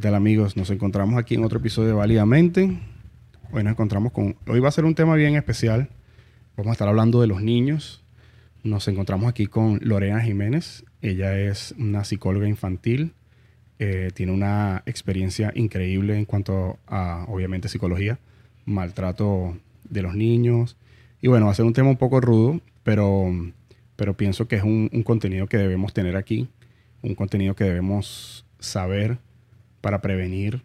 ¿Qué tal amigos? Nos encontramos aquí en otro episodio de Válidamente. Hoy nos encontramos con... Hoy va a ser un tema bien especial. Vamos a estar hablando de los niños. Nos encontramos aquí con Lorena Jiménez. Ella es una psicóloga infantil. Eh, tiene una experiencia increíble en cuanto a, obviamente, psicología, maltrato de los niños. Y bueno, va a ser un tema un poco rudo, pero, pero pienso que es un, un contenido que debemos tener aquí. Un contenido que debemos saber para prevenir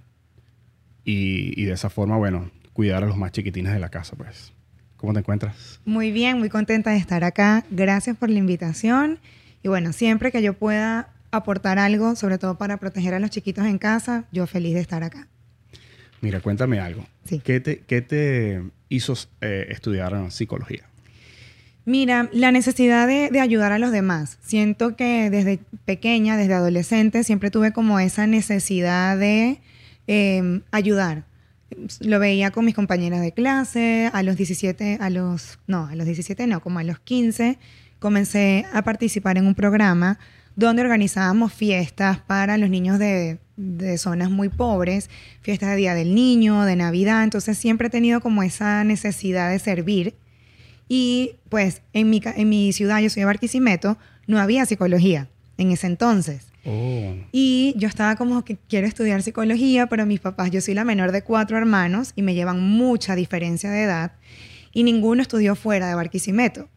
y, y, de esa forma, bueno, cuidar a los más chiquitines de la casa, pues. ¿Cómo te encuentras? Muy bien, muy contenta de estar acá. Gracias por la invitación. Y bueno, siempre que yo pueda aportar algo, sobre todo para proteger a los chiquitos en casa, yo feliz de estar acá. Mira, cuéntame algo. Sí. ¿Qué, te, qué te hizo eh, estudiar psicología? Mira, la necesidad de, ayudar a los demás. Siento que desde pequeña, desde adolescente, siempre tuve como esa necesidad de eh, ayudar. Lo veía con mis compañeras de clase, a los 17, a los, no, a los 17 no, como a los 15, comencé a participar en un programa donde organizábamos fiestas para los niños de, de zonas muy pobres, fiestas de Día del Niño, de Navidad, entonces siempre he tenido como esa necesidad de servir y pues en mi, en mi ciudad, yo soy de Barquisimeto, no había psicología en ese entonces. Oh. Y yo estaba como que quiero estudiar psicología, pero mis papás, yo soy la menor de cuatro hermanos y me llevan mucha diferencia de edad y ninguno estudió fuera de Barquisimeto.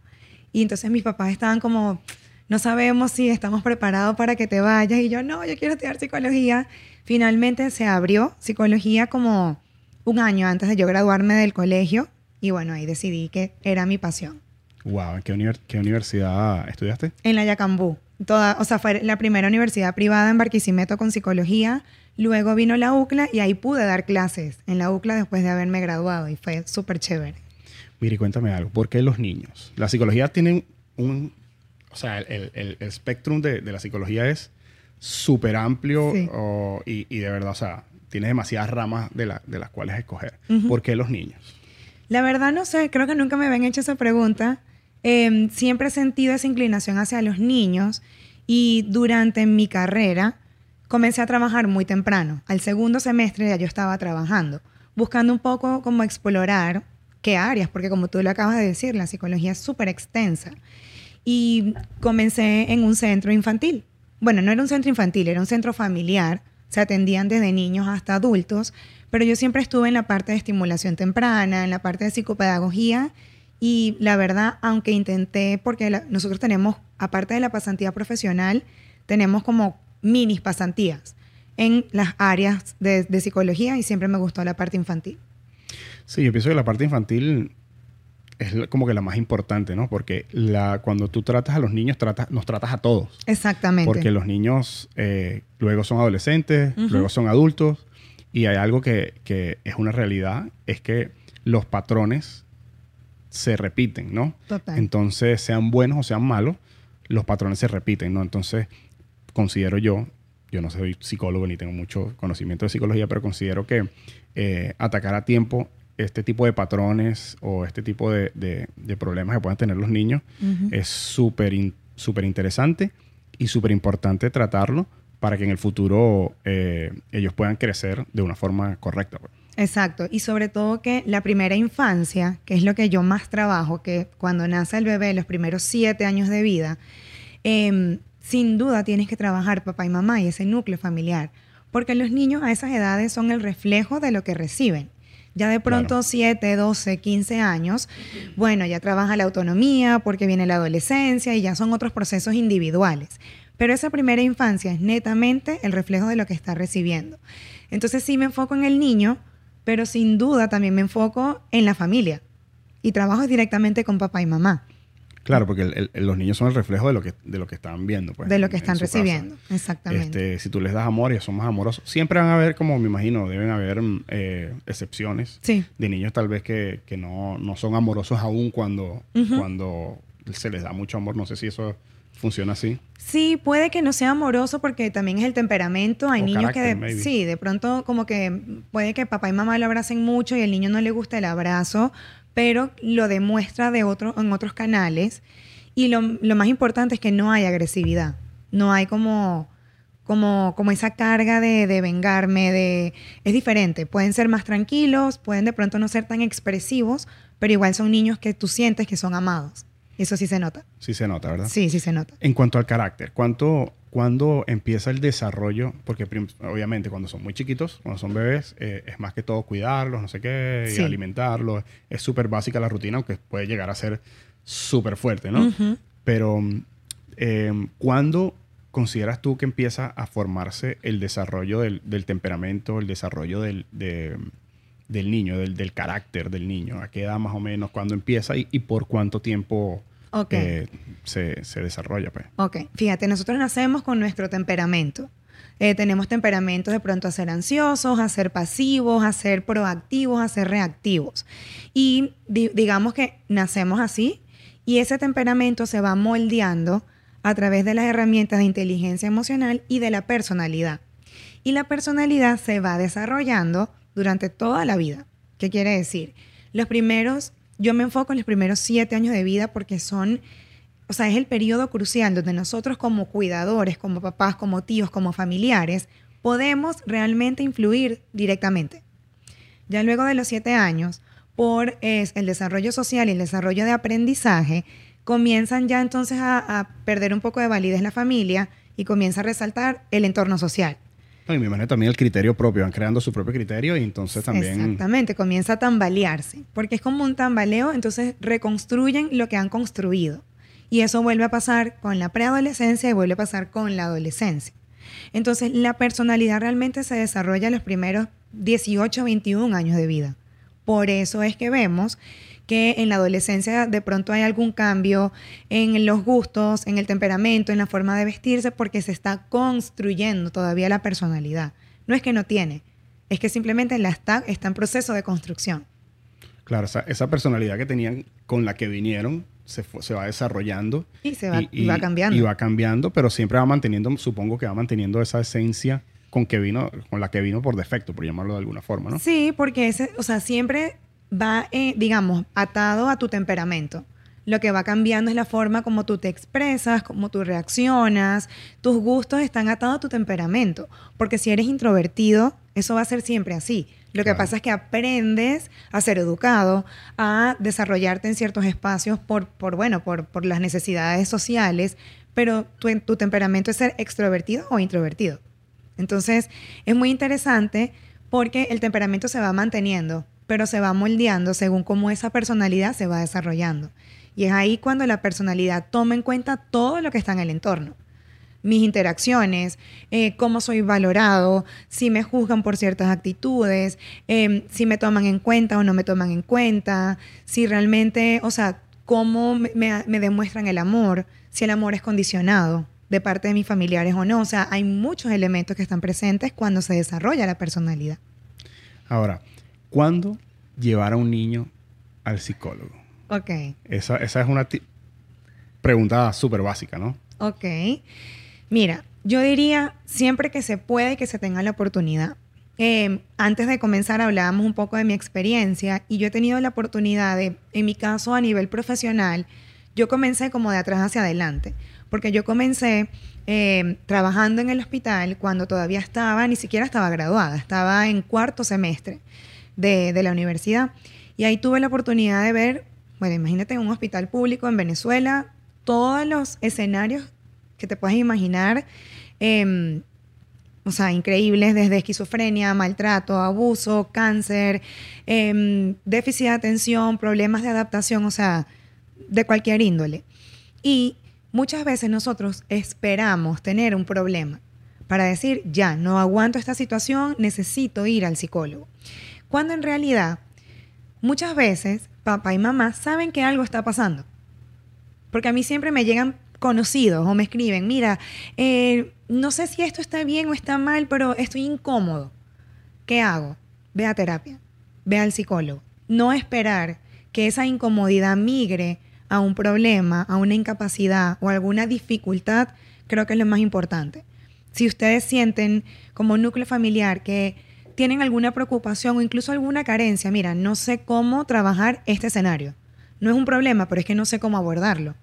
Y entonces mis papás estaban como, no sabemos si estamos preparados para que te vayas. Y yo, no, yo quiero estudiar psicología. Finalmente se abrió psicología como un año antes de yo graduarme del colegio y bueno, ahí decidí que era mi pasión. Wow, ¿en qué, univers qué universidad estudiaste? En la Yacambú. Toda, o sea, fue la primera universidad privada en Barquisimeto con psicología. Luego vino la UCLA y ahí pude dar clases en la UCLA después de haberme graduado y fue súper chévere. Mire, cuéntame algo. ¿Por qué los niños? La psicología tiene un... O sea, el, el, el espectrum de, de, la psicología es súper amplio Sí. y, y, de verdad, o sea, tiene demasiadas ramas de, la, de las cuales escoger. Uh -huh. ¿Por qué los niños? La verdad no sé, creo que nunca me habían hecho esa pregunta. Eh, siempre he sentido esa inclinación hacia los niños y durante mi carrera comencé a trabajar muy temprano. Al segundo semestre ya yo estaba trabajando, buscando un poco como explorar qué áreas, porque como tú lo acabas de decir, la psicología es súper extensa. Y comencé en un centro infantil. Bueno, no era un centro infantil, era un centro familiar. Se atendían desde niños hasta adultos, pero yo siempre estuve en la parte de estimulación temprana, en la parte de psicopedagogía y la verdad, aunque intenté, porque la, nosotros tenemos, aparte de la pasantía profesional, tenemos como minis pasantías en las áreas de, de psicología y siempre me gustó la parte infantil. Sí, yo pienso que la parte infantil es como que la más importante, ¿no? Porque la, cuando tú tratas a los niños, tratas, nos tratas a todos. Exactamente. Porque los niños eh, luego son adolescentes, uh -huh. luego son adultos, y hay algo que, que, es una realidad, es que los patrones se repiten, ¿no? Total. Entonces, sean buenos o sean malos, los patrones se repiten, ¿no? Entonces, considero yo, yo no soy psicólogo ni tengo mucho conocimiento de psicología, pero considero que eh, atacar a tiempo este tipo de patrones o este tipo de, de, de problemas que puedan tener los niños uh -huh. es súper in, súper interesante y súper importante tratarlo para que en el futuro eh, ellos puedan crecer de una forma correcta. pues. Exacto, y sobre todo que la primera infancia, que es lo que yo más trabajo, que cuando nace el bebé, los primeros siete años de vida, eh, sin duda tienes que trabajar papá y mamá y ese núcleo familiar, porque los niños a esas edades son el reflejo de lo que reciben. Ya de pronto claro. 7, 12, 15 años, bueno, ya trabaja la autonomía porque viene la adolescencia y ya son otros procesos individuales. Pero esa primera infancia es netamente el reflejo de lo que está recibiendo. Entonces sí me enfoco en el niño, pero sin duda también me enfoco en la familia y trabajo directamente con papá y mamá. Claro, porque el, el, los niños son el reflejo de lo que, de lo que están viendo. Pues, de lo que están recibiendo, casa. exactamente. Este, si tú les das amor, ellos son más amorosos. Siempre van a haber, como me imagino, deben haber eh, excepciones sí. de niños tal vez que, que no, no, son amorosos aún cuando, uh -huh. cuando se les da mucho amor. No sé si eso funciona así. Sí, puede que no sea amoroso porque también es el temperamento. Hay o niños que, de, maybe. sí, de pronto como que puede que papá y mamá lo abracen mucho y el niño no le gusta el abrazo, pero lo demuestra de otro, en otros canales. Y lo, lo más importante es que no hay agresividad. No hay como, como, como esa carga de, de vengarme, de... Es diferente, pueden ser más tranquilos, pueden de pronto no ser tan expresivos, pero igual son niños que tú sientes que son amados. Eso sí se nota. Sí se nota, ¿verdad? Sí, sí se nota. En cuanto al carácter, ¿cuánto, ¿cuándo empieza el desarrollo? Porque obviamente cuando son muy chiquitos, cuando son bebés, eh, es más que todo cuidarlos, no sé qué, y alimentarlos. Es súper básica la rutina, aunque puede llegar a ser súper fuerte, ¿no? Pero, eh, ¿cuándo consideras tú que empieza a formarse el desarrollo del, del temperamento, el desarrollo del, de- del niño, del, del carácter del niño? ¿A qué edad más o menos? ¿Cuándo empieza y, y por cuánto tiempo Ok. eh, se, se desarrolla? Pues? Ok, fíjate, nosotros nacemos con nuestro temperamento. Eh, tenemos temperamentos de pronto a ser ansiosos, a ser pasivos, a ser proactivos, a ser reactivos. Y di- digamos que nacemos así y ese temperamento se va moldeando a través de las herramientas de inteligencia emocional y de la personalidad. Y la personalidad se va desarrollando durante toda la vida. ¿Qué quiere decir? Los primeros, yo me enfoco en los primeros siete años de vida porque son o sea, es el periodo crucial donde nosotros como cuidadores, como papás, como tíos, como familiares, podemos realmente influir directamente. Ya luego de los siete años, por es, el desarrollo social y el desarrollo de aprendizaje, comienzan ya entonces a, a perder un poco de validez la familia y comienza a resaltar el entorno social. No, y me imagino también el criterio propio, van creando su propio criterio y entonces también... Exactamente, comienza a tambalearse, porque es como un tambaleo, entonces reconstruyen lo que han construido. Y eso vuelve a pasar con la preadolescencia y vuelve a pasar con la adolescencia. Entonces, la personalidad realmente se desarrolla en los primeros 18, 21 años de vida. Por eso es que vemos que en la adolescencia de pronto hay algún cambio en los gustos, en el temperamento, en la forma de vestirse, porque se está construyendo todavía la personalidad. No es que no tiene, es que simplemente la está, está en proceso de construcción. Claro, esa, esa personalidad que tenían con la que vinieron se, va desarrollando. Y se va, y va cambiando. Y va cambiando, pero siempre va manteniendo, supongo que va manteniendo esa esencia con que vino, con la que vino por defecto, por llamarlo de alguna forma, ¿no? Sí, porque ese, o sea, siempre va, eh, digamos, atado a tu temperamento. Lo que va cambiando es la forma como tú te expresas, como tú reaccionas. Tus gustos están atados a tu temperamento. Porque si eres introvertido, eso va a ser siempre así. Lo que pasa es que aprendes a ser educado, a desarrollarte en ciertos espacios por, por bueno, por, por las necesidades sociales, pero tu, tu temperamento es ser extrovertido o introvertido. Entonces, es muy interesante porque el temperamento se va manteniendo, pero se va moldeando según cómo esa personalidad se va desarrollando. Y es ahí cuando la personalidad toma en cuenta todo lo que está en el entorno. Mis interacciones, eh, cómo soy valorado, si me juzgan por ciertas actitudes, eh, si me toman en cuenta o no me toman en cuenta, si realmente, o sea, cómo me, me- me demuestran el amor, si el amor es condicionado de parte de mis familiares o no. O sea, hay muchos elementos que están presentes cuando se desarrolla la personalidad. Ahora, ¿cuándo llevar a un niño al psicólogo? Ok, Esa, esa es una pregunta súper básica, ¿no? ok. Mira, yo diría siempre que se puede y que se tenga la oportunidad. Eh, antes de comenzar hablábamos un poco de mi experiencia y yo he tenido la oportunidad de, en mi caso a nivel profesional, yo comencé como de atrás hacia adelante, porque yo comencé eh, trabajando en el hospital cuando todavía estaba, ni siquiera estaba graduada, estaba en cuarto semestre de, de la universidad. Y ahí tuve la oportunidad de ver, bueno, imagínate en un hospital público en Venezuela, todos los escenarios que te puedas imaginar, eh, o sea, increíbles, desde esquizofrenia, maltrato, abuso, cáncer, eh, déficit de atención, problemas de adaptación, o sea, de cualquier índole. Y muchas veces nosotros esperamos tener un problema para decir, ya, no aguanto esta situación, necesito ir al psicólogo. Cuando en realidad, muchas veces, papá y mamá saben que algo está pasando. Porque a mí siempre me llegan conocidos o me escriben, mira, eh, no sé si esto está bien o está mal, pero estoy incómodo. ¿Qué hago? Ve a terapia, ve al psicólogo. No esperar que esa incomodidad migre a un problema, a una incapacidad o alguna dificultad, creo que es lo más importante. Si ustedes sienten como núcleo familiar que tienen alguna preocupación o incluso alguna carencia, mira, no sé cómo trabajar este escenario. No es un problema, pero es que no sé cómo abordarlo.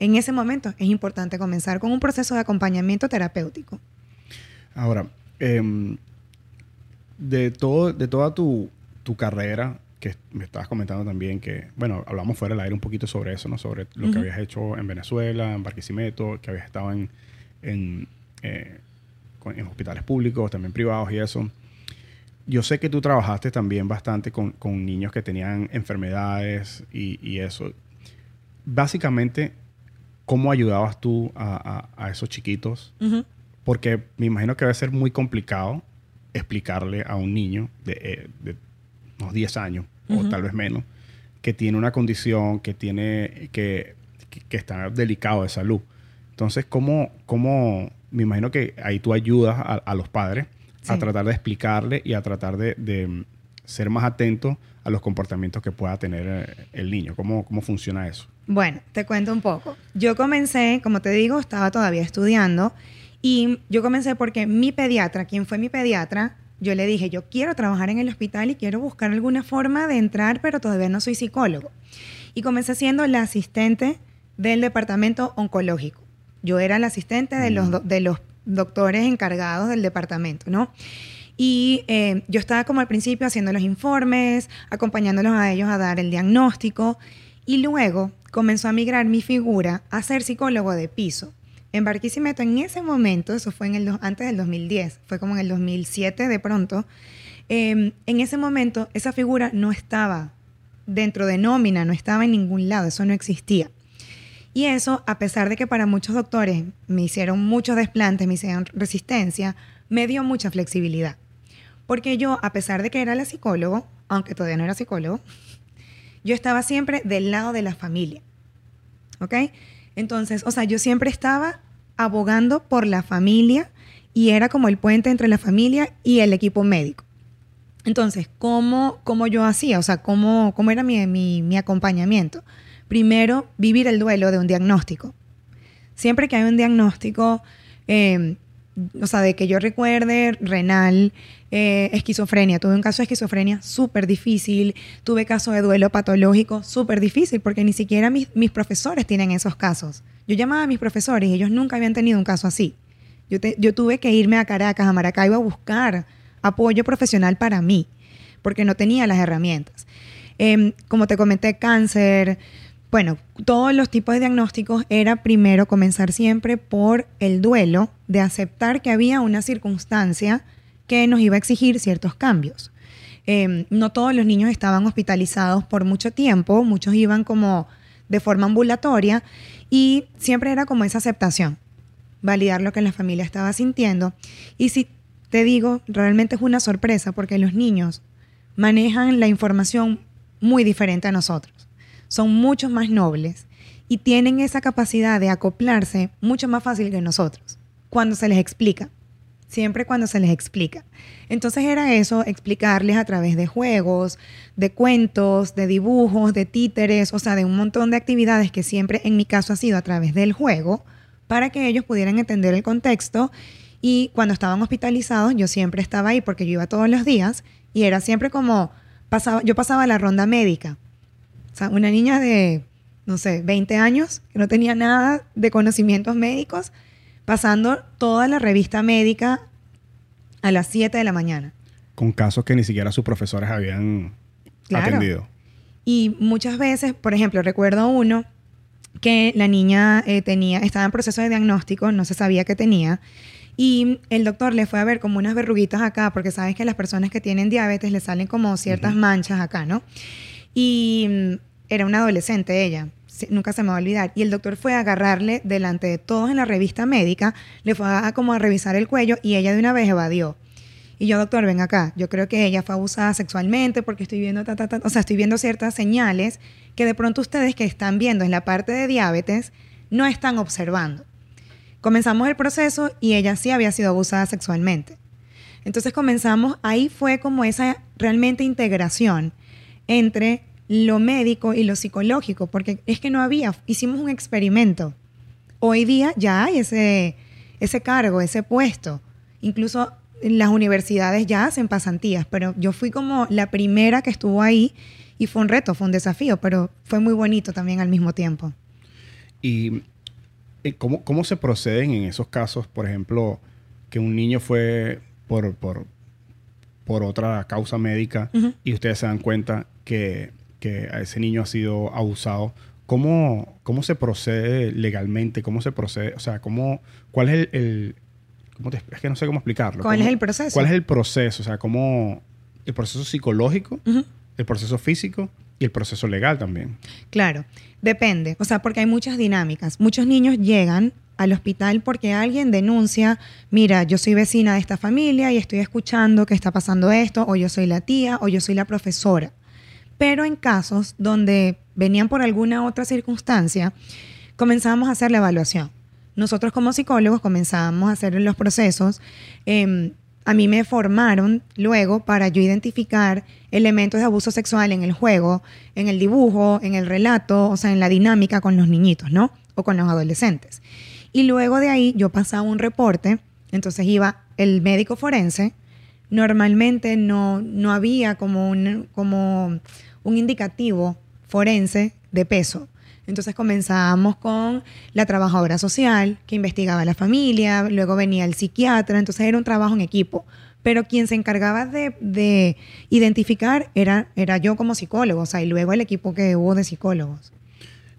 En ese momento es importante comenzar con un proceso de acompañamiento terapéutico. Ahora, em, de, todo, de toda tu, tu carrera, que me estabas comentando también que, bueno, hablamos fuera del aire un poquito sobre eso, ¿no? Sobre lo que habías hecho en Venezuela, en Barquisimeto, que habías estado en, en, eh, en, hospitales públicos, también privados y eso. Yo sé que tú trabajaste también bastante con, con niños que tenían enfermedades y, y, eso. Básicamente, ¿cómo ayudabas tú a, a, a esos chiquitos? Porque me imagino que va a ser muy complicado explicarle a un niño de, eh, de unos 10 años o tal vez menos, que tiene una condición, que tiene, que, que, está delicado de salud. Entonces, ¿cómo, ¿cómo, me imagino que ahí tú ayudas a, los padres a tratar de explicarle y a tratar de, de, ser más atentos a los comportamientos que pueda tener eh, el niño? ¿Cómo, ¿Cómo funciona eso? Bueno, te cuento un poco. Yo comencé, como te digo, estaba todavía estudiando y yo comencé porque mi pediatra, quien fue mi pediatra, yo le dije, yo quiero trabajar en el hospital y quiero buscar alguna forma de entrar, pero todavía no soy psicólogo. Y comencé siendo la asistente del departamento oncológico. Yo era la asistente de los, mm. de los doctores encargados del departamento, ¿no? Y eh, yo estaba como al principio haciendo los informes, acompañándolos a ellos a dar el diagnóstico. Y luego comenzó a migrar mi figura a ser psicólogo de piso. En Barquisimeto, en ese momento, eso fue en el antes del 2010, fue como en el 2007 de pronto, em, en ese momento esa figura no estaba dentro de nómina, no estaba en ningún lado, eso no existía. Y eso, a pesar de que para muchos doctores me hicieron muchos desplantes, me hicieron resistencia, me dio mucha flexibilidad. Porque yo, a pesar de que era la psicólogo, aunque todavía no era psicólogo, yo estaba siempre del lado de la familia. ¿Ok? Entonces, o sea, yo siempre estaba abogando por la familia y era como el puente entre la familia y el equipo médico. Entonces, ¿cómo, cómo yo hacía? O sea, ¿cómo, cómo era mi, mi, acompañamiento? Primero, vivir el duelo de un diagnóstico. Siempre que hay un diagnóstico, eh, o sea, de que yo recuerde, renal, eh, esquizofrenia. Tuve un caso de esquizofrenia súper difícil, tuve caso de duelo patológico súper difícil, porque ni siquiera mis, mis, profesores tienen esos casos. Yo llamaba a mis profesores y ellos nunca habían tenido un caso así. Yo, yo tuve que irme a Caracas, a Maracaibo, a buscar apoyo profesional para mí, porque no tenía las herramientas. Em, como te comenté, cáncer, bueno, todos los tipos de diagnósticos era primero comenzar siempre por el duelo de aceptar que había una circunstancia que nos iba a exigir ciertos cambios. Em, no todos los niños estaban hospitalizados por mucho tiempo, muchos iban como de forma ambulatoria y siempre era como esa aceptación, validar lo que la familia estaba sintiendo. Y si te digo, realmente es una sorpresa porque los niños manejan la información muy diferente a nosotros son mucho más nobles y tienen esa capacidad de acoplarse mucho más fácil que nosotros, cuando se les explica, siempre cuando se les explica. Entonces era eso, explicarles a través de juegos, de cuentos, de dibujos, de títeres, o sea, de un montón de actividades que siempre en mi caso ha sido a través del juego, para que ellos pudieran entender el contexto. Y cuando estaban hospitalizados, yo siempre estaba ahí porque yo iba todos los días y era siempre como, pasaba, yo pasaba la ronda médica sea, una niña de, no sé, 20 años, que no tenía nada de conocimientos médicos, pasando toda la revista médica a las 7 de la mañana. Con casos que ni siquiera sus profesores habían atendido. Y muchas veces, por ejemplo, recuerdo uno que la niña eh, tenía, estaba en proceso de diagnóstico, no se sabía qué tenía, y el doctor le fue a ver como unas verruguitas acá, porque sabes que a las personas que tienen diabetes le salen como ciertas manchas acá, ¿no? Y mm, era una adolescente ella, nunca se me va a olvidar. Y el doctor fue a agarrarle delante de todos en la revista médica, le fue a, como a revisar el cuello y ella de una vez evadió. Y yo, doctor, ven acá, yo creo que ella fue abusada sexualmente porque estoy viendo, ta, ta, ta, o sea, estoy viendo ciertas señales que de pronto ustedes que están viendo en la parte de diabetes no están observando. Comenzamos el proceso y ella sí había sido abusada sexualmente. Entonces comenzamos, ahí fue como esa realmente integración entre lo médico y lo psicológico, porque es que no había, hicimos un experimento. Hoy día ya hay ese, ese cargo, ese puesto. Incluso las universidades ya hacen pasantías, pero yo fui como la primera que estuvo ahí y fue un reto, fue un desafío, pero fue muy bonito también al mismo tiempo. ¿Y eh, cómo, cómo se proceden en esos casos, por ejemplo, que un niño fue por, por, por otra causa médica y ustedes se dan cuenta que, que ese niño ha sido abusado, ¿cómo, cómo se procede legalmente? ¿Cómo se procede? O sea, ¿cómo, ¿cuál es el... el- cómo te- es que no sé cómo explicarlo. ¿Cuál ¿Cómo- es el proceso? ¿Cuál es el proceso? O sea, ¿cómo... El proceso psicológico, Ujú. el proceso físico y el proceso legal también. Claro, depende. O sea, porque hay muchas dinámicas. Muchos niños llegan al hospital porque alguien denuncia, mira, yo soy vecina de esta familia y estoy escuchando que está pasando esto, o yo soy la tía, o yo soy la profesora. Pero en casos donde venían por alguna otra circunstancia, comenzamos a hacer la evaluación. Nosotros como psicólogos comenzamos a hacer los procesos. eh, a mí me formaron luego para yo identificar elementos de abuso sexual en el juego, en el dibujo, en el relato, o sea, en la dinámica con los niñitos, ¿no? O con los adolescentes. Y luego de ahí yo pasaba un reporte, entonces iba el médico forense, normalmente no, no había como un, como un indicativo forense de peso. Entonces comenzábamos con la trabajadora social que investigaba a la familia, luego venía el psiquiatra, entonces era un trabajo en equipo. Pero quien se encargaba de, de identificar era, yo como psicólogo, o sea, y luego el equipo que hubo de psicólogos.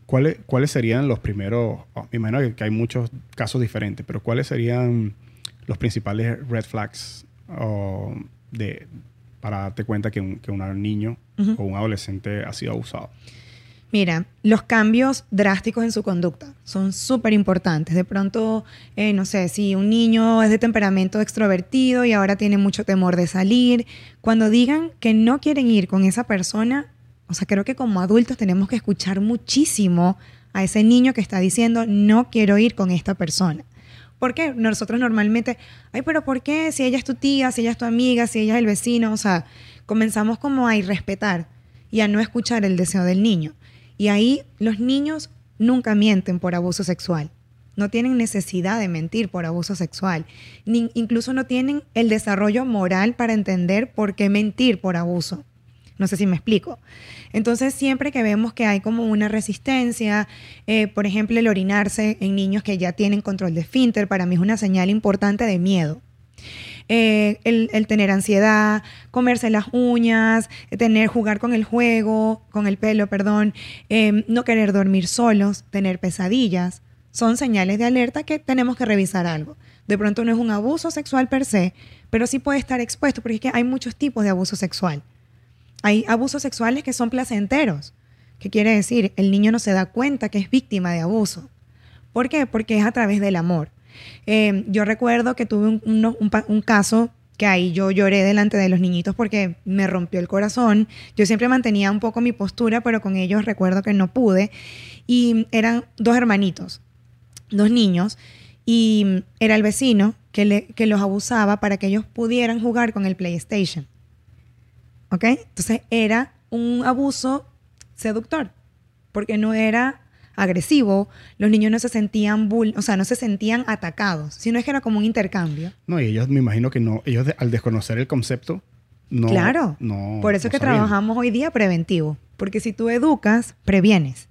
¿Cuáles, ¿Cuáles serían los primeros? oh, imagino que- hay muchos casos diferentes, pero ¿cuáles serían los principales red flags o de, para darte cuenta que un, que un niño o un adolescente ha sido abusado? Mira, los cambios drásticos en su conducta son súper importantes. De pronto, eh, no sé, si un niño es de temperamento extrovertido y ahora tiene mucho temor de salir, cuando digan que no quieren ir con esa persona, o sea, creo que como adultos tenemos que escuchar muchísimo a ese niño que está diciendo, no quiero ir con esta persona. ¿Por qué? Nosotros normalmente, ay, pero ¿por qué? Si ella es tu tía, si ella es tu amiga, si ella es el vecino, o sea, comenzamos como a irrespetar y a no escuchar el deseo del niño. Y ahí los niños nunca mienten por abuso sexual. No tienen necesidad de mentir por abuso sexual. Ni, incluso no tienen el desarrollo moral para entender por qué mentir por abuso. No sé si me explico. Entonces, siempre que vemos que hay como una resistencia, eh, por ejemplo, el orinarse en niños que ya tienen control de esfínter, para mí es una señal importante de miedo. Eh, el, tener ansiedad, comerse las uñas, tener, jugar con el juego, con el pelo, perdón, eh, no querer dormir solos, tener pesadillas, son señales de alerta que tenemos que revisar algo. De pronto no es un abuso sexual per se, pero sí puede estar expuesto, porque es que hay muchos tipos de abuso sexual. Hay abusos sexuales que son placenteros. ¿Qué quiere decir? El niño no se da cuenta que es víctima de abuso. ¿Por qué? Porque es a través del amor. Eh, yo recuerdo que tuve un, un un caso que ahí yo lloré delante de los niñitos porque me rompió el corazón. Yo siempre mantenía un poco mi postura, pero con ellos recuerdo que no pude. Y eran dos hermanitos, dos niños, y era el vecino que, le- que los abusaba para que ellos pudieran jugar con el PlayStation. ¿Ok? Entonces era un abuso seductor, porque no era agresivo, los niños no se sentían bull, o sea, no se sentían atacados, sino es que era como un intercambio. No, y ellos me imagino que no, ellos de- al desconocer el concepto, no. claro. no Por eso no es que sabían. trabajamos hoy día preventivo, porque si tú educas, previenes.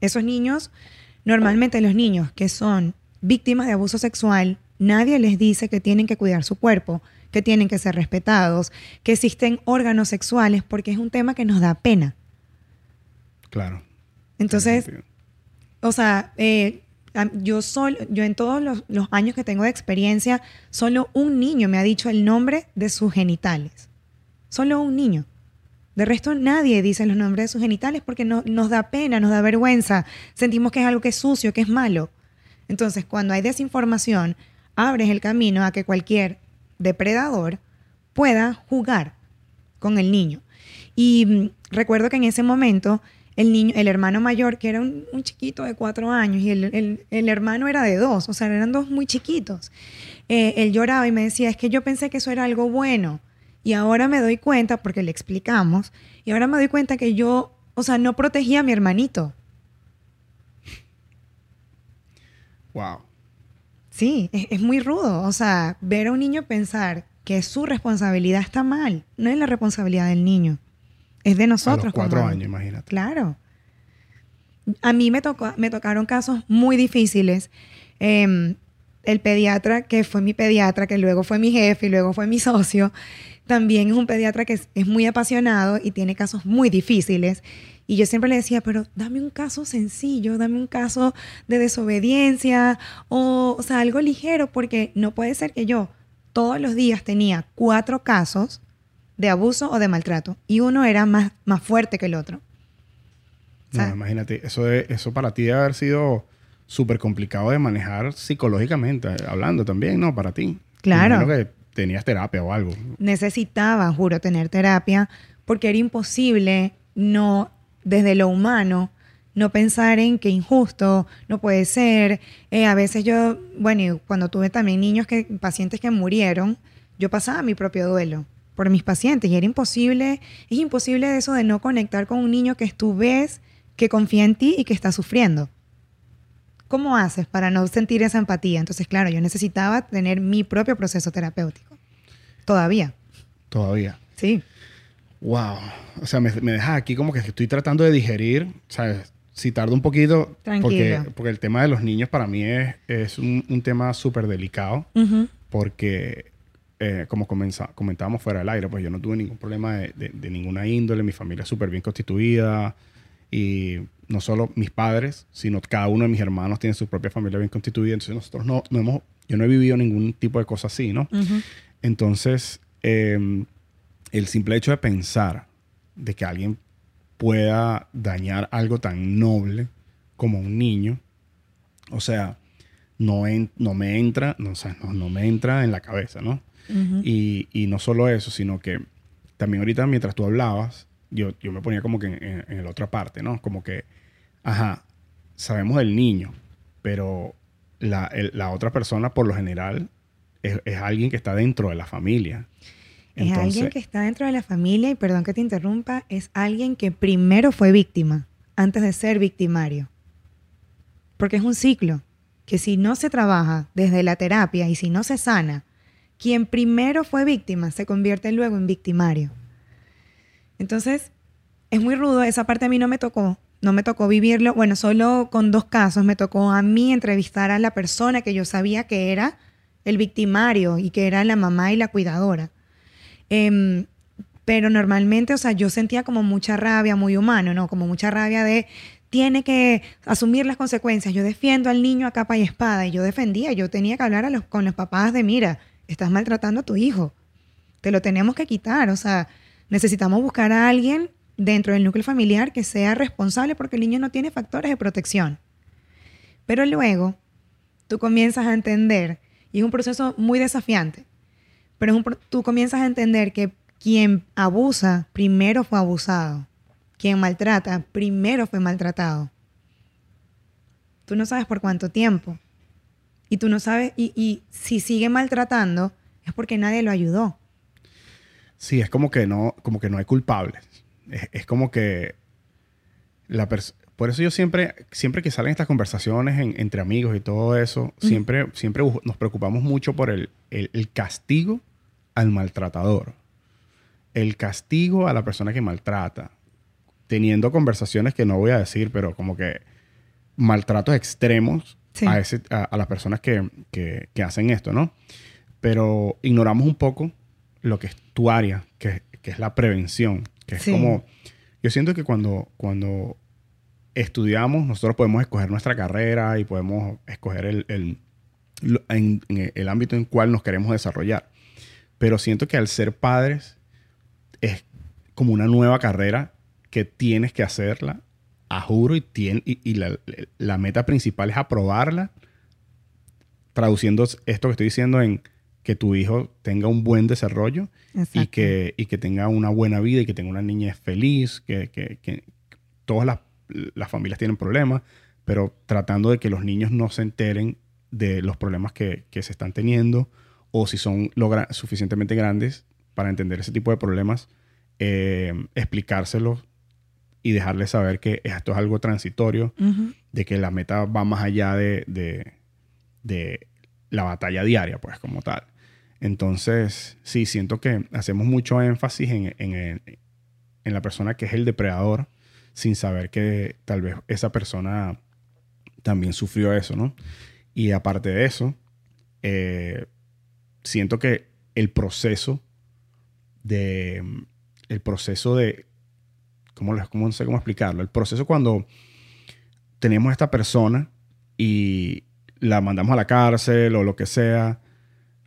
Esos niños, normalmente los niños que son víctimas de abuso sexual, nadie les dice que tienen que cuidar su cuerpo, que tienen que ser respetados, que existen órganos sexuales, porque es un tema que nos da pena. Claro. Entonces, o sea, eh, yo solo, yo en todos los, los años que tengo de experiencia, solo un niño me ha dicho el nombre de sus genitales. Solo un niño. De resto, nadie dice los nombres de sus genitales porque no, nos da pena, nos da vergüenza. Sentimos que es algo que es sucio, que es malo. Entonces, cuando hay desinformación, abres el camino a que cualquier depredador pueda jugar con el niño. Y mm, recuerdo que en ese momento el niño, el hermano mayor, que era un, chiquito de cuatro años, y el, el- el hermano era de dos, o sea, eran dos muy chiquitos. eh, él lloraba y me decía, es que yo pensé que eso era algo bueno. Y ahora me doy cuenta, porque le explicamos, y ahora me doy cuenta que yo, o sea, no protegía a mi hermanito. Wow. Sí, es, es muy rudo. O sea, ver a un niño pensar que su responsabilidad está mal, no es la responsabilidad del niño, es de A nosotros. los como cuatro años, imagínate. Claro. A mí me, tocó, me tocaron casos muy difíciles. Eh, el pediatra, que fue mi pediatra, que luego fue mi jefe y luego fue mi socio, también es un pediatra que es, es muy apasionado y tiene casos muy difíciles. Y yo siempre le decía, pero dame un caso sencillo, dame un caso de desobediencia o, o sea, algo ligero, porque no puede ser que yo todos los días tenía cuatro casos de abuso o de maltrato y uno era más, más fuerte que el otro. No, imagínate, eso, de, eso para ti debe haber sido súper complicado de manejar psicológicamente, hablando también, ¿no? Para ti. Claro. Que tenías terapia o algo. Necesitaba, juro, tener terapia porque era imposible no, desde lo humano, no pensar en que injusto, no puede ser. Eh, a veces yo, bueno, cuando tuve también niños que, pacientes que murieron, yo pasaba mi propio duelo por mis pacientes y era imposible, es imposible eso de no conectar con un niño que tú ves que confía en ti y que está sufriendo. ¿Cómo haces para no sentir esa empatía? Entonces, claro, yo necesitaba tener mi propio proceso terapéutico. Todavía. Todavía. Sí. Wow. O sea, me, me dejas aquí como que estoy tratando de digerir, ¿sabes? Si tardo un poquito, porque, porque el tema de los niños para mí es, es un, un tema súper delicado, porque eh, como comentábamos fuera del aire, pues yo no tuve ningún problema de, de, ninguna índole, mi familia es súper bien constituida y no solo mis padres, sino cada uno de mis hermanos tiene su propia familia bien constituida, entonces nosotros no, no hemos, yo no he vivido ningún tipo de cosa así, ¿no? Entonces, em, el simple hecho de pensar de que alguien pueda dañar algo tan noble como un niño, o sea, no, no me entra, no, no, no me entra en la cabeza, ¿no? y, y, no solo eso, sino que también ahorita mientras tú hablabas, yo, yo me ponía como que en, en, la otra parte, ¿no? Como que, ajá, sabemos del niño, pero la, la otra persona por lo general es, es, alguien que está dentro de la familia. Es alguien que está dentro de la familia y perdón que te interrumpa, es alguien que primero fue víctima antes de ser victimario. Porque es un ciclo que si no se trabaja desde la terapia y si no se sana, quien primero fue víctima se convierte luego en victimario. Entonces, es muy rudo, esa parte a mí no me tocó, no me tocó vivirlo, bueno, solo con dos casos me tocó a mí entrevistar a la persona que yo sabía que era el victimario y que era la mamá y la cuidadora. Eh, pero normalmente, o sea, yo sentía como mucha rabia, muy humano, ¿no? Como mucha rabia de tiene que asumir las consecuencias. Yo defiendo al niño a capa y espada y yo defendía, yo tenía que hablar con los papás de, mira, estás maltratando a tu hijo. Te lo tenemos que quitar. O sea, necesitamos buscar a alguien dentro del núcleo familiar que sea responsable porque el niño no tiene factores de protección. Pero luego tú comienzas a entender, y es un proceso muy desafiante, pero tú comienzas a entender que quien abusa primero fue abusado, quien maltrata primero fue maltratado. Tú no sabes por cuánto tiempo, y tú no sabes, y, si sigue maltratando, es porque nadie lo ayudó. Sí, es como que no, como que no hay culpables. Es, como que la por eso yo siempre, siempre que salen estas conversaciones entre amigos y todo eso, siempre, siempre nos preocupamos mucho por el, el, castigo al maltratador. El castigo a la persona que maltrata. Teniendo conversaciones que no voy a decir, pero como que maltratos extremos a, ese, a, las personas que, que, que, hacen esto, ¿no? Pero ignoramos un poco lo que es tu área, que, que es la prevención, que es como... Yo siento que cuando, cuando estudiamos, nosotros podemos escoger nuestra carrera y podemos escoger el, el, en, en el ámbito en cual nos queremos desarrollar. Pero siento que al ser padres es como una nueva carrera que tienes que hacerla a juro y, tiene, y, la, meta principal es aprobarla, traduciendo esto que estoy diciendo en que tu hijo tenga un buen desarrollo y que, y que tenga una buena vida y que tenga una niña feliz, que, que, que todas las, las, familias tienen problemas, pero tratando de que los niños no se enteren de los problemas que, se están teniendo o si son suficientemente grandes para entender ese tipo de problemas, eh, explicárselos y dejarles saber que esto es algo transitorio, de que la meta va más allá de, de, la batalla diaria, pues como tal. Entonces, sí, siento que hacemos mucho énfasis en, en, la persona que es el depredador, sin saber que tal vez esa persona también sufrió eso, ¿no? Y aparte de eso, eh, siento que el proceso de, el proceso de, ¿cómo, cómo, no sé cómo explicarlo? El proceso cuando tenemos a esta persona y la mandamos a la cárcel o lo que sea,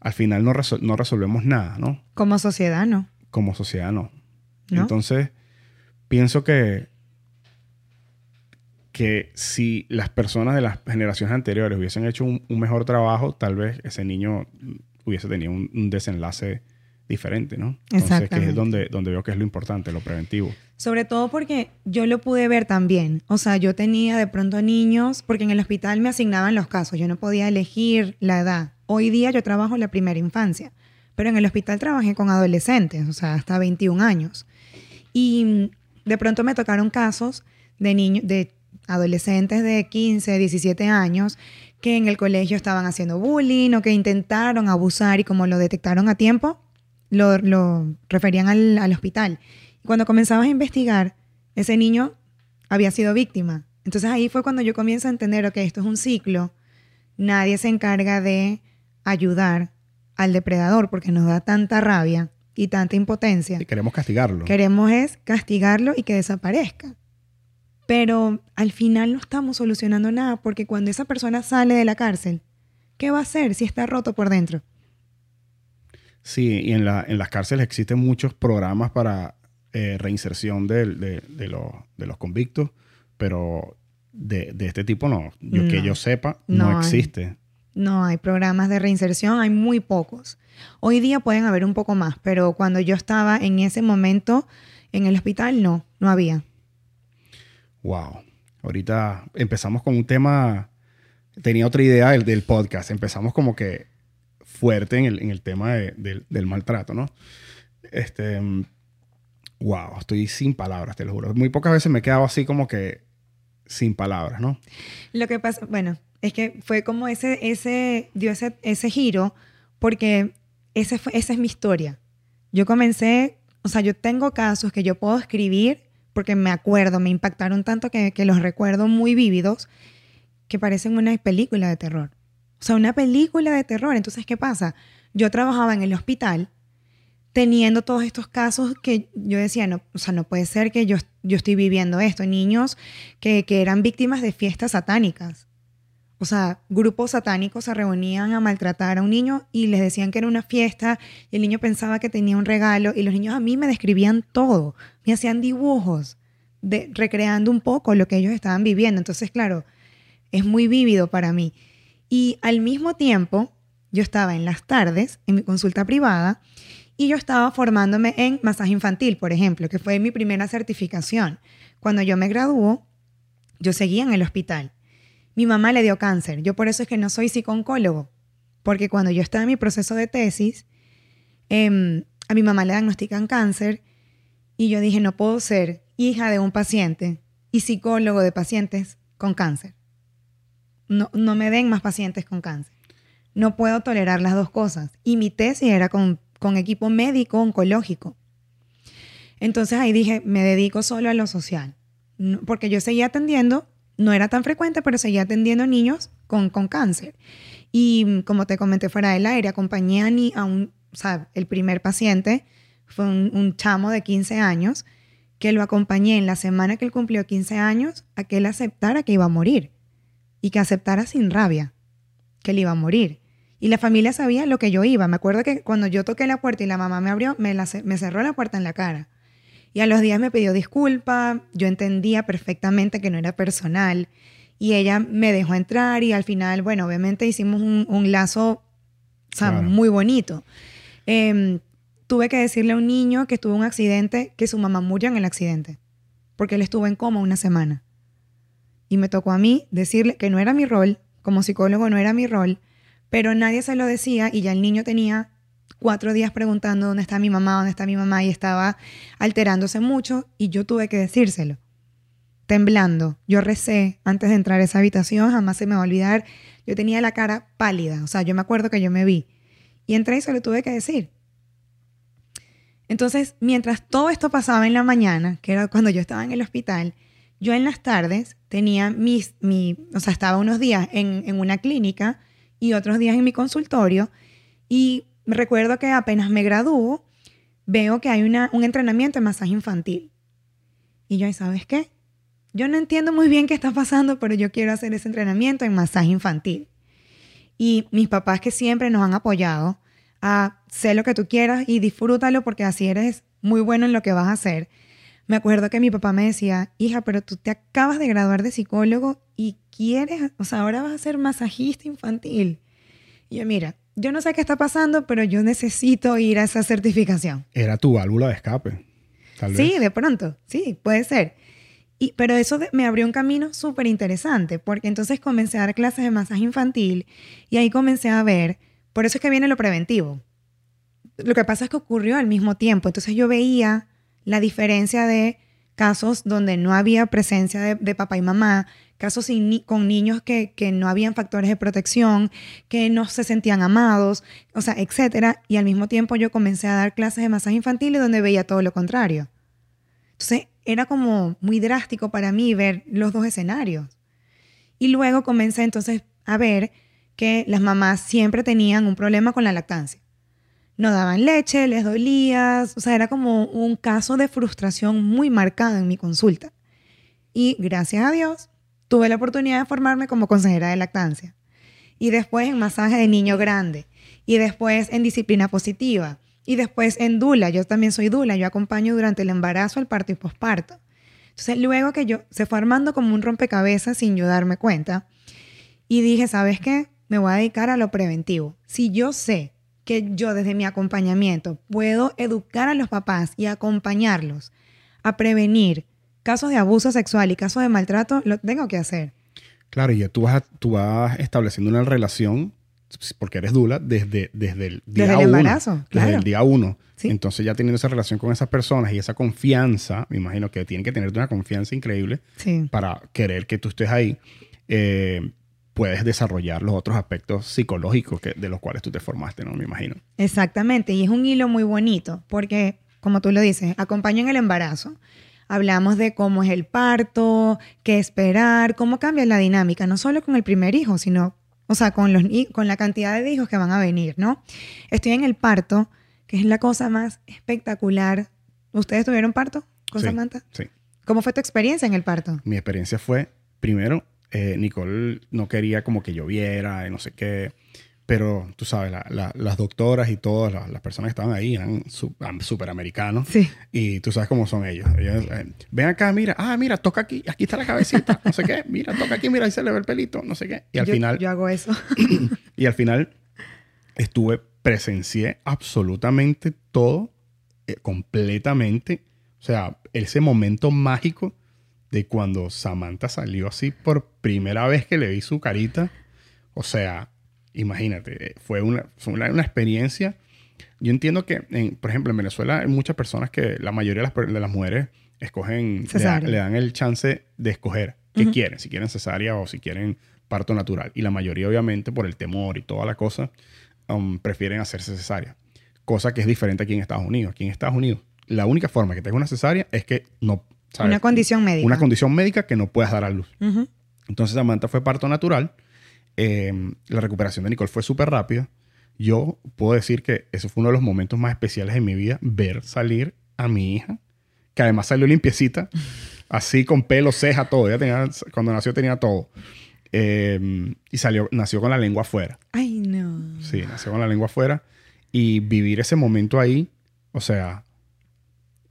al final no, no resolvemos nada, ¿no? Como sociedad, no. Como sociedad, no. Entonces, pienso que, que si las personas de las generaciones anteriores hubiesen hecho un, mejor trabajo, tal vez ese niño hubiese tenido un, desenlace diferente, ¿no? Entonces, que es donde, donde veo que es lo importante, lo preventivo. Sobre todo porque yo lo pude ver también. O sea, yo tenía de pronto niños, porque en el hospital me asignaban los casos, yo no podía elegir la edad. Hoy día yo trabajo en la primera infancia, pero en el hospital trabajé con adolescentes, o sea, hasta 21 años. Y de pronto me tocaron casos de niños, de adolescentes de 15, 17 años que en el colegio estaban haciendo bullying o que intentaron abusar y como lo detectaron a tiempo, lo, referían al, al hospital. Cuando comenzabas a investigar, ese niño había sido víctima. Entonces ahí fue cuando yo comienzo a entender, ok, esto es un ciclo, nadie se encarga de ayudar al depredador porque nos da tanta rabia y tanta impotencia. Y queremos castigarlo. Queremos es castigarlo y que desaparezca. Pero al final no estamos solucionando nada porque cuando esa persona sale de la cárcel, ¿qué va a hacer si está roto por dentro? Sí, y en, la, en las cárceles existen muchos programas para eh, reinserción de, de, los convictos, pero de, este tipo no. Yo, Que yo sepa, no, existe. No hay programas de reinserción, hay muy pocos. Hoy día pueden haber un poco más, pero cuando yo estaba en ese momento en el hospital, no, no había. Wow. Ahorita empezamos con un tema, tenía otra idea del, del podcast, empezamos como que fuerte en el, tema del maltrato, ¿no? Este, wow, estoy sin palabras, te lo juro. Muy pocas veces me he quedado así como que sin palabras, ¿no? Lo que pasa, bueno, es que fue como ese, ese, dio ese, ese giro, porque ese fue, esa es mi historia. Yo comencé, o sea, yo tengo casos que yo puedo escribir porque me acuerdo, me impactaron tanto que, que los recuerdo muy vívidos, que parecen una película de terror. O sea, una película de terror. Entonces, ¿qué pasa? Yo trabajaba en el hospital teniendo todos estos casos que yo decía, no, o sea, no puede ser que yo, yo estoy viviendo esto. Niños que, que eran víctimas de fiestas satánicas. O sea, grupos satánicos se reunían a maltratar a un niño y les decían que era una fiesta y el niño pensaba que tenía un regalo y los niños a mí me describían todo, me hacían dibujos, de, recreando un poco lo que ellos estaban viviendo. Entonces, claro, es muy vívido para mí. Y al mismo tiempo, yo estaba en las tardes en mi consulta privada y yo estaba formándome en masaje infantil, por ejemplo, que fue mi primera certificación. Cuando yo me graduó, yo seguía en el hospital. Mi mamá le dio cáncer. Yo por eso es que no soy psicólogo, porque cuando yo estaba en mi proceso de tesis, em, a mi mamá le diagnostican cáncer y yo dije, no puedo ser hija de un paciente y psicólogo de pacientes con cáncer no, me den más pacientes con cáncer. No puedo tolerar las dos cosas. Y mi tesis era con, con equipo médico oncológico. Entonces ahí dije, me dedico solo a lo social. porque yo seguía atendiendo, no era tan frecuente, pero seguía atendiendo niños con, con cáncer. Y como te comenté fuera del aire, acompañé a, un, o el primer paciente fue un, chamo de 15 años que lo acompañé en la semana que él cumplió 15 años a que él aceptara que iba a morir y que aceptara sin rabia que él iba a morir. Y la familia sabía lo que yo iba. Me acuerdo que cuando yo toqué la puerta y la mamá me abrió, me cerró la puerta en la cara. Y a los días me pidió disculpa, yo entendía perfectamente que no era personal. Y ella me dejó entrar y al final, bueno, obviamente hicimos un, lazo muy bonito. Em, tuve que decirle a un niño que tuvo un accidente que su mamá murió en el accidente, porque él estuvo en coma una semana. Y me tocó a mí decirle que no era mi rol, como psicólogo no era mi rol, pero nadie se lo decía y ya el niño tenía cuatro días preguntando dónde está mi mamá, dónde está mi mamá y estaba alterándose mucho y yo tuve que decírselo, temblando. Yo recé antes de entrar a esa habitación, jamás se me va a olvidar, yo tenía la cara pálida, o sea, yo me acuerdo que yo me vi y entré y se lo tuve que decir. Entonces, mientras todo esto pasaba en la mañana, que era cuando yo estaba en el hospital, yo en las tardes tenía mis, mi, o sea, estaba unos días en, en una clínica y otros días en mi consultorio. Y recuerdo que apenas me gradúo, veo que hay una, un entrenamiento de masaje infantil. Y yo, ¿sabes qué? Yo no entiendo muy bien qué está pasando, pero yo quiero hacer ese entrenamiento en masaje infantil. Y mis papás que siempre nos han apoyado a sé lo que tú quieras y disfrútalo porque así eres muy bueno en lo que vas a hacer. Me acuerdo que mi papá me decía, hija, pero tú te acabas de graduar de psicólogo y quieres, o sea, ahora vas a ser masajista infantil. Y yo, mira, yo no sé qué está pasando, pero yo necesito ir a esa certificación. Era tu válvula de escape. Tal sí, vez. de pronto, sí, puede ser. Y, pero eso de- me abrió un camino súper interesante, porque entonces comencé a dar clases de masaje infantil y ahí comencé a ver, por eso es que viene lo preventivo. Lo que pasa es que ocurrió al mismo tiempo, entonces yo veía la diferencia de casos donde no había presencia de, de papá y mamá, casos sin con niños que, que no habían factores de protección, que no se sentían amados, o sea, etcétera. Y al mismo tiempo yo comencé a dar clases de masaje infantil donde veía todo lo contrario. Entonces era como muy drástico para mí ver los dos escenarios. Y luego comencé entonces a ver que las mamás siempre tenían un problema con la lactancia. No daban leche, les dolía, o sea, era como un caso de frustración muy marcado en mi consulta. Y gracias a Dios tuve la oportunidad de formarme como consejera de lactancia. Y después en masaje de niño grande. Y después en disciplina positiva. Y después en Dula. Yo también soy Dula. Yo acompaño durante el embarazo, el parto y posparto. Entonces, luego que yo se fue armando como un rompecabezas sin yo darme cuenta. Y dije, ¿sabes qué? Me voy a dedicar a lo preventivo. Si yo sé que yo desde mi acompañamiento puedo educar a los papás y acompañarlos a prevenir casos de abuso sexual y casos de maltrato, lo tengo que hacer. Claro, y ya tú vas, tú vas estableciendo una relación, porque eres dula, desde, desde el día Desde el uno. embarazo, Desde claro. el día uno. Sí. Entonces ya teniendo esa relación con esas personas y esa confianza, me imagino que tienen que tener una confianza increíble Sí. para querer que tú estés ahí, eh, puedes desarrollar los otros aspectos psicológicos que, de los cuales tú te formaste, ¿no? Me imagino. Exactamente, y es un hilo muy bonito, porque como tú lo dices, acompaña en el embarazo. Hablamos de cómo es el parto, qué esperar, cómo cambia la dinámica, no solo con el primer hijo, sino, o sea, con, los, con la cantidad de hijos que van a venir, ¿no? Estoy en el parto, que es la cosa más espectacular. ¿Ustedes tuvieron parto con Sí, Samantha? Sí. ¿Cómo fue tu experiencia en el parto? Mi experiencia fue, primero, eh, Nicole no quería como que lloviera y no sé qué, pero tú sabes, la- la- las doctoras y todas la- las personas que estaban ahí eran súper americanos. Sí. Y tú sabes cómo son ellos. Ellos, eh, ven acá, mira, ah, mira, toca aquí, aquí está la cabecita, no sé qué, mira, toca aquí, mira, ahí se le ve el pelito, no sé qué. Y al yo, final, Yo hago eso. y al final estuve, presencié absolutamente todo, eh, completamente. O sea, ese momento mágico de cuando Samantha salió así por primera vez que le vi su carita. O sea, imagínate, eh, fue una, fue una, una experiencia. Yo entiendo que, en- por ejemplo, en Venezuela hay muchas personas que la mayoría de las, per- de las mujeres escogen, le, da- le dan el chance de escoger qué quieren, si quieren cesárea o si quieren parto natural. Y la mayoría, obviamente, por el temor y toda la cosa, um, prefieren hacerse cesárea. Cosa que es diferente aquí en Estados Unidos. Aquí en Estados Unidos, la única forma que te hagas una cesárea es que no... ¿sabes? Una condición médica. Una condición médica que no puedas dar a luz. Ujú. Entonces Samantha fue parto natural. Eh, la recuperación de Nicole fue súper rápida. Yo puedo decir que eso fue uno de los momentos más especiales de mi vida, ver salir a mi hija, que además salió limpiecita, así con pelo, ceja, todo. Ella tenía, cuando nació tenía todo. Eh, y salió, nació con la lengua afuera. Ay, no. Sí, nació con la lengua afuera. Y vivir ese momento ahí, o sea,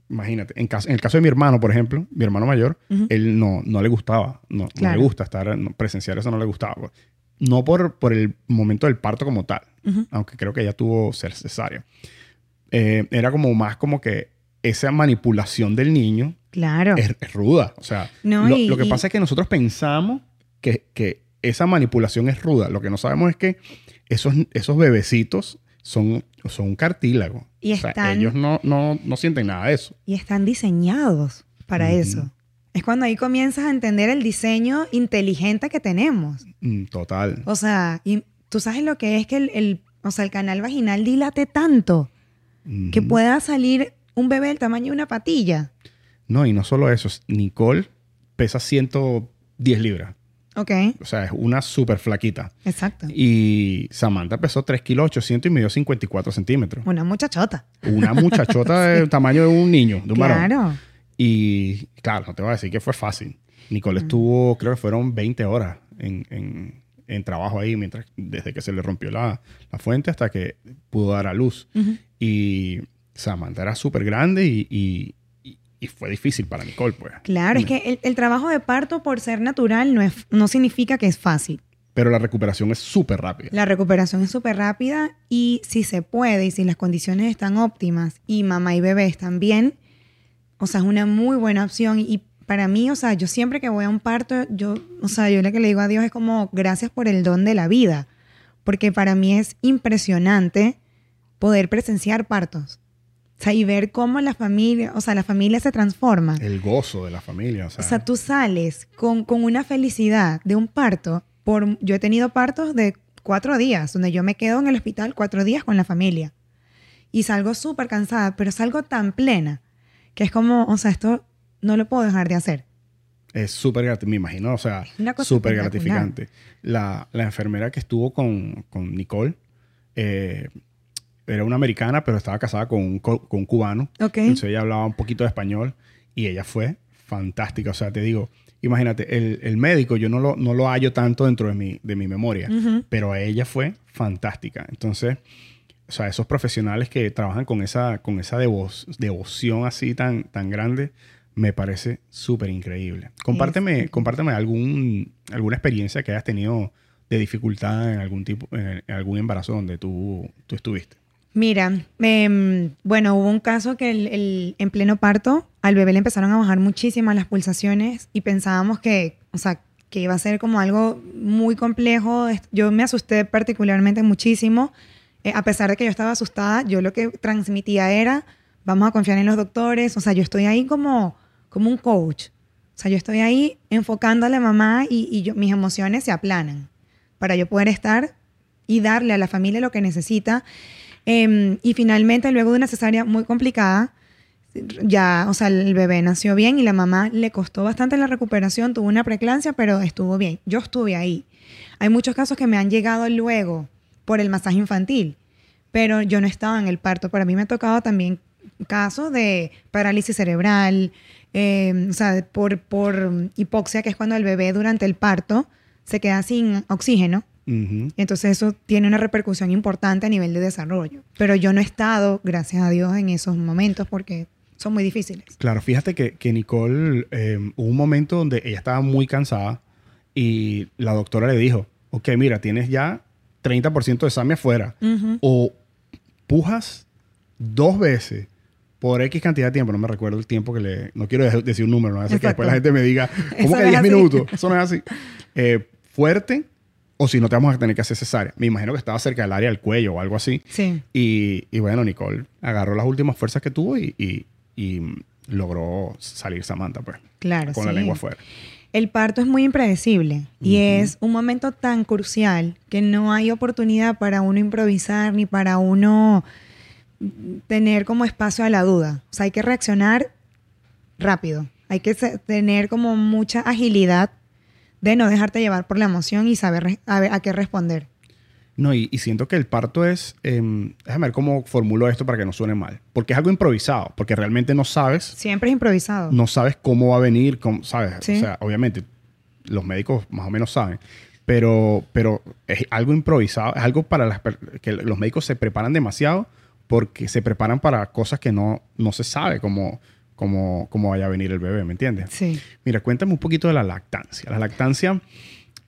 imagínate, en, caso- en el caso de mi hermano, por ejemplo, mi hermano mayor, Ujú. él no, no le gustaba, no, no Claro. le gusta estar, no, presenciar eso no le gustaba. No por, por el momento del parto como tal, Ujú. aunque creo que ella tuvo ser cesárea. Eh, era como más como que esa manipulación del niño Claro. es, es ruda. O sea, No, lo, y- lo que y- pasa es que nosotros pensamos que, que esa manipulación es ruda. Lo que no sabemos es que esos, esos bebecitos son, son un cartílago. Y o sea, están- ellos no, no, no sienten nada de eso. Y están diseñados para eso. Es cuando ahí comienzas a entender el diseño inteligente que tenemos. Mm, Total. O sea, y tú sabes lo que es que el, el- o sea, el canal vaginal dilate tanto que pueda salir un bebé del tamaño de una patilla. No, y no solo eso. Nicole pesa 110 libras. Ok, O sea, es una súper flaquita. exacto. Y Samantha pesó 3 kilos 800 y midió 54 centímetros. Una muchachota. Una muchachota del tamaño de un niño, de un varón. Claro. Y claro, no te voy a decir que fue fácil. Nicole estuvo, creo que fueron 20 horas en, en- en trabajo ahí, mientras, desde que se le rompió la, la fuente hasta que pudo dar a luz. Y Samantha era súper grande y, y- y- y fue difícil para Nicole, pues. Claro, es que el, el trabajo de parto por ser natural no, es, no significa que es fácil. Pero la recuperación es súper rápida. La recuperación es súper rápida y si se puede y si las condiciones están óptimas y mamá y bebé están bien, o sea, es una muy buena opción. Y para mí, o sea, yo siempre que voy a un parto, yo, o sea, yo lo que le digo a Dios es como gracias por el don de la vida, porque para mí es impresionante poder presenciar partos. O sea, y ver cómo la familia, o sea, la familia se transforma. El gozo de la familia. O sea, O sea, tú sales con, con una felicidad de un parto. Por, yo he tenido partos de cuatro días, donde yo me quedo en el hospital cuatro días con la familia. Y salgo súper cansada, pero salgo tan plena que es como, o sea, esto no lo puedo dejar de hacer. es súper gratificante, me imagino, o sea, súper gratificante. La, la enfermera que estuvo con, con Nicole eh, era una americana, pero estaba casada con un, co- con un cubano. Ok. Entonces ella hablaba un poquito de español y ella fue fantástica. O sea, te digo, imagínate, el, el médico yo no lo, no lo hallo tanto dentro de mi, de mi memoria, Ujú. pero ella fue fantástica. Entonces, o sea, esos profesionales que trabajan con esa, con esa devo- devoción así tan, tan grande, me parece súper increíble. Compárteme, compárteme algún, alguna experiencia que hayas tenido de dificultad en algún tipo, en, algún embarazo donde tú, tú estuviste. Mira, em, bueno, hubo un caso que el- el- en pleno parto al bebé le empezaron a bajar muchísimas las pulsaciones y pensábamos que, o sea, que iba a ser como algo muy complejo. Yo me asusté particularmente muchísimo. Eh, a pesar de que yo estaba asustada, yo lo que transmitía era, vamos a confiar en los doctores. O sea, yo estoy ahí como, como un coach. O sea, yo estoy ahí enfocando a la mamá y, y yo, mis emociones se aplanan para yo poder estar y darle a la familia lo que necesita. Em, y finalmente, luego de una cesárea muy complicada, ya, o sea, el bebé nació bien y la mamá le costó bastante la recuperación, tuvo una preeclampsia, pero estuvo bien. Yo estuve ahí. Hay muchos casos que me han llegado luego por el masaje infantil, pero yo no estaba en el parto. Para mí me ha tocado también casos de parálisis cerebral, eh, o sea, por, por hipoxia, que es cuando el bebé durante el parto se queda sin oxígeno. Ujú. Entonces eso tiene una repercusión importante a nivel de desarrollo. Pero yo no he estado, gracias a Dios, en esos momentos porque son muy difíciles. Claro, fíjate que, que Nicole, eh, hubo un momento donde ella estaba muy cansada y la doctora le dijo, ok, mira, tienes ya 30% de examen afuera. O pujas dos veces por X cantidad de tiempo, no me recuerdo el tiempo que le... No quiero de- decir un número, no hace que después la gente me diga, ¿cómo que no es 10 así. minutos? Eso no es así. Eh, fuerte o si no te vamos a tener que hacer cesárea. Me imagino que estaba cerca del área del cuello o algo así. Sí. Y, y bueno, Nicole agarró las últimas fuerzas que tuvo y, y- y logró salir Samantha, pues, Claro, con la lengua afuera. El parto es muy impredecible y es un momento tan crucial que no hay oportunidad para uno improvisar ni para uno tener como espacio a la duda. O sea, hay que reaccionar rápido. Hay que tener como mucha agilidad de no dejarte llevar por la emoción y saber re- a, ver a qué responder. No, y, y siento que el parto es. em, déjame ver cómo formulo esto para que no suene mal. Porque es algo improvisado, porque realmente no sabes, Siempre es improvisado. no sabes cómo va a venir, cómo, ¿sabes? Sí. O sea, obviamente los médicos más o menos saben. Pero, pero es algo improvisado, es algo para las que los médicos se preparan demasiado porque se preparan para cosas que no, no se sabe cómo, cómo, cómo vaya a venir el bebé, ¿me entiendes? Sí. Mira, cuéntame un poquito de la lactancia. La lactancia,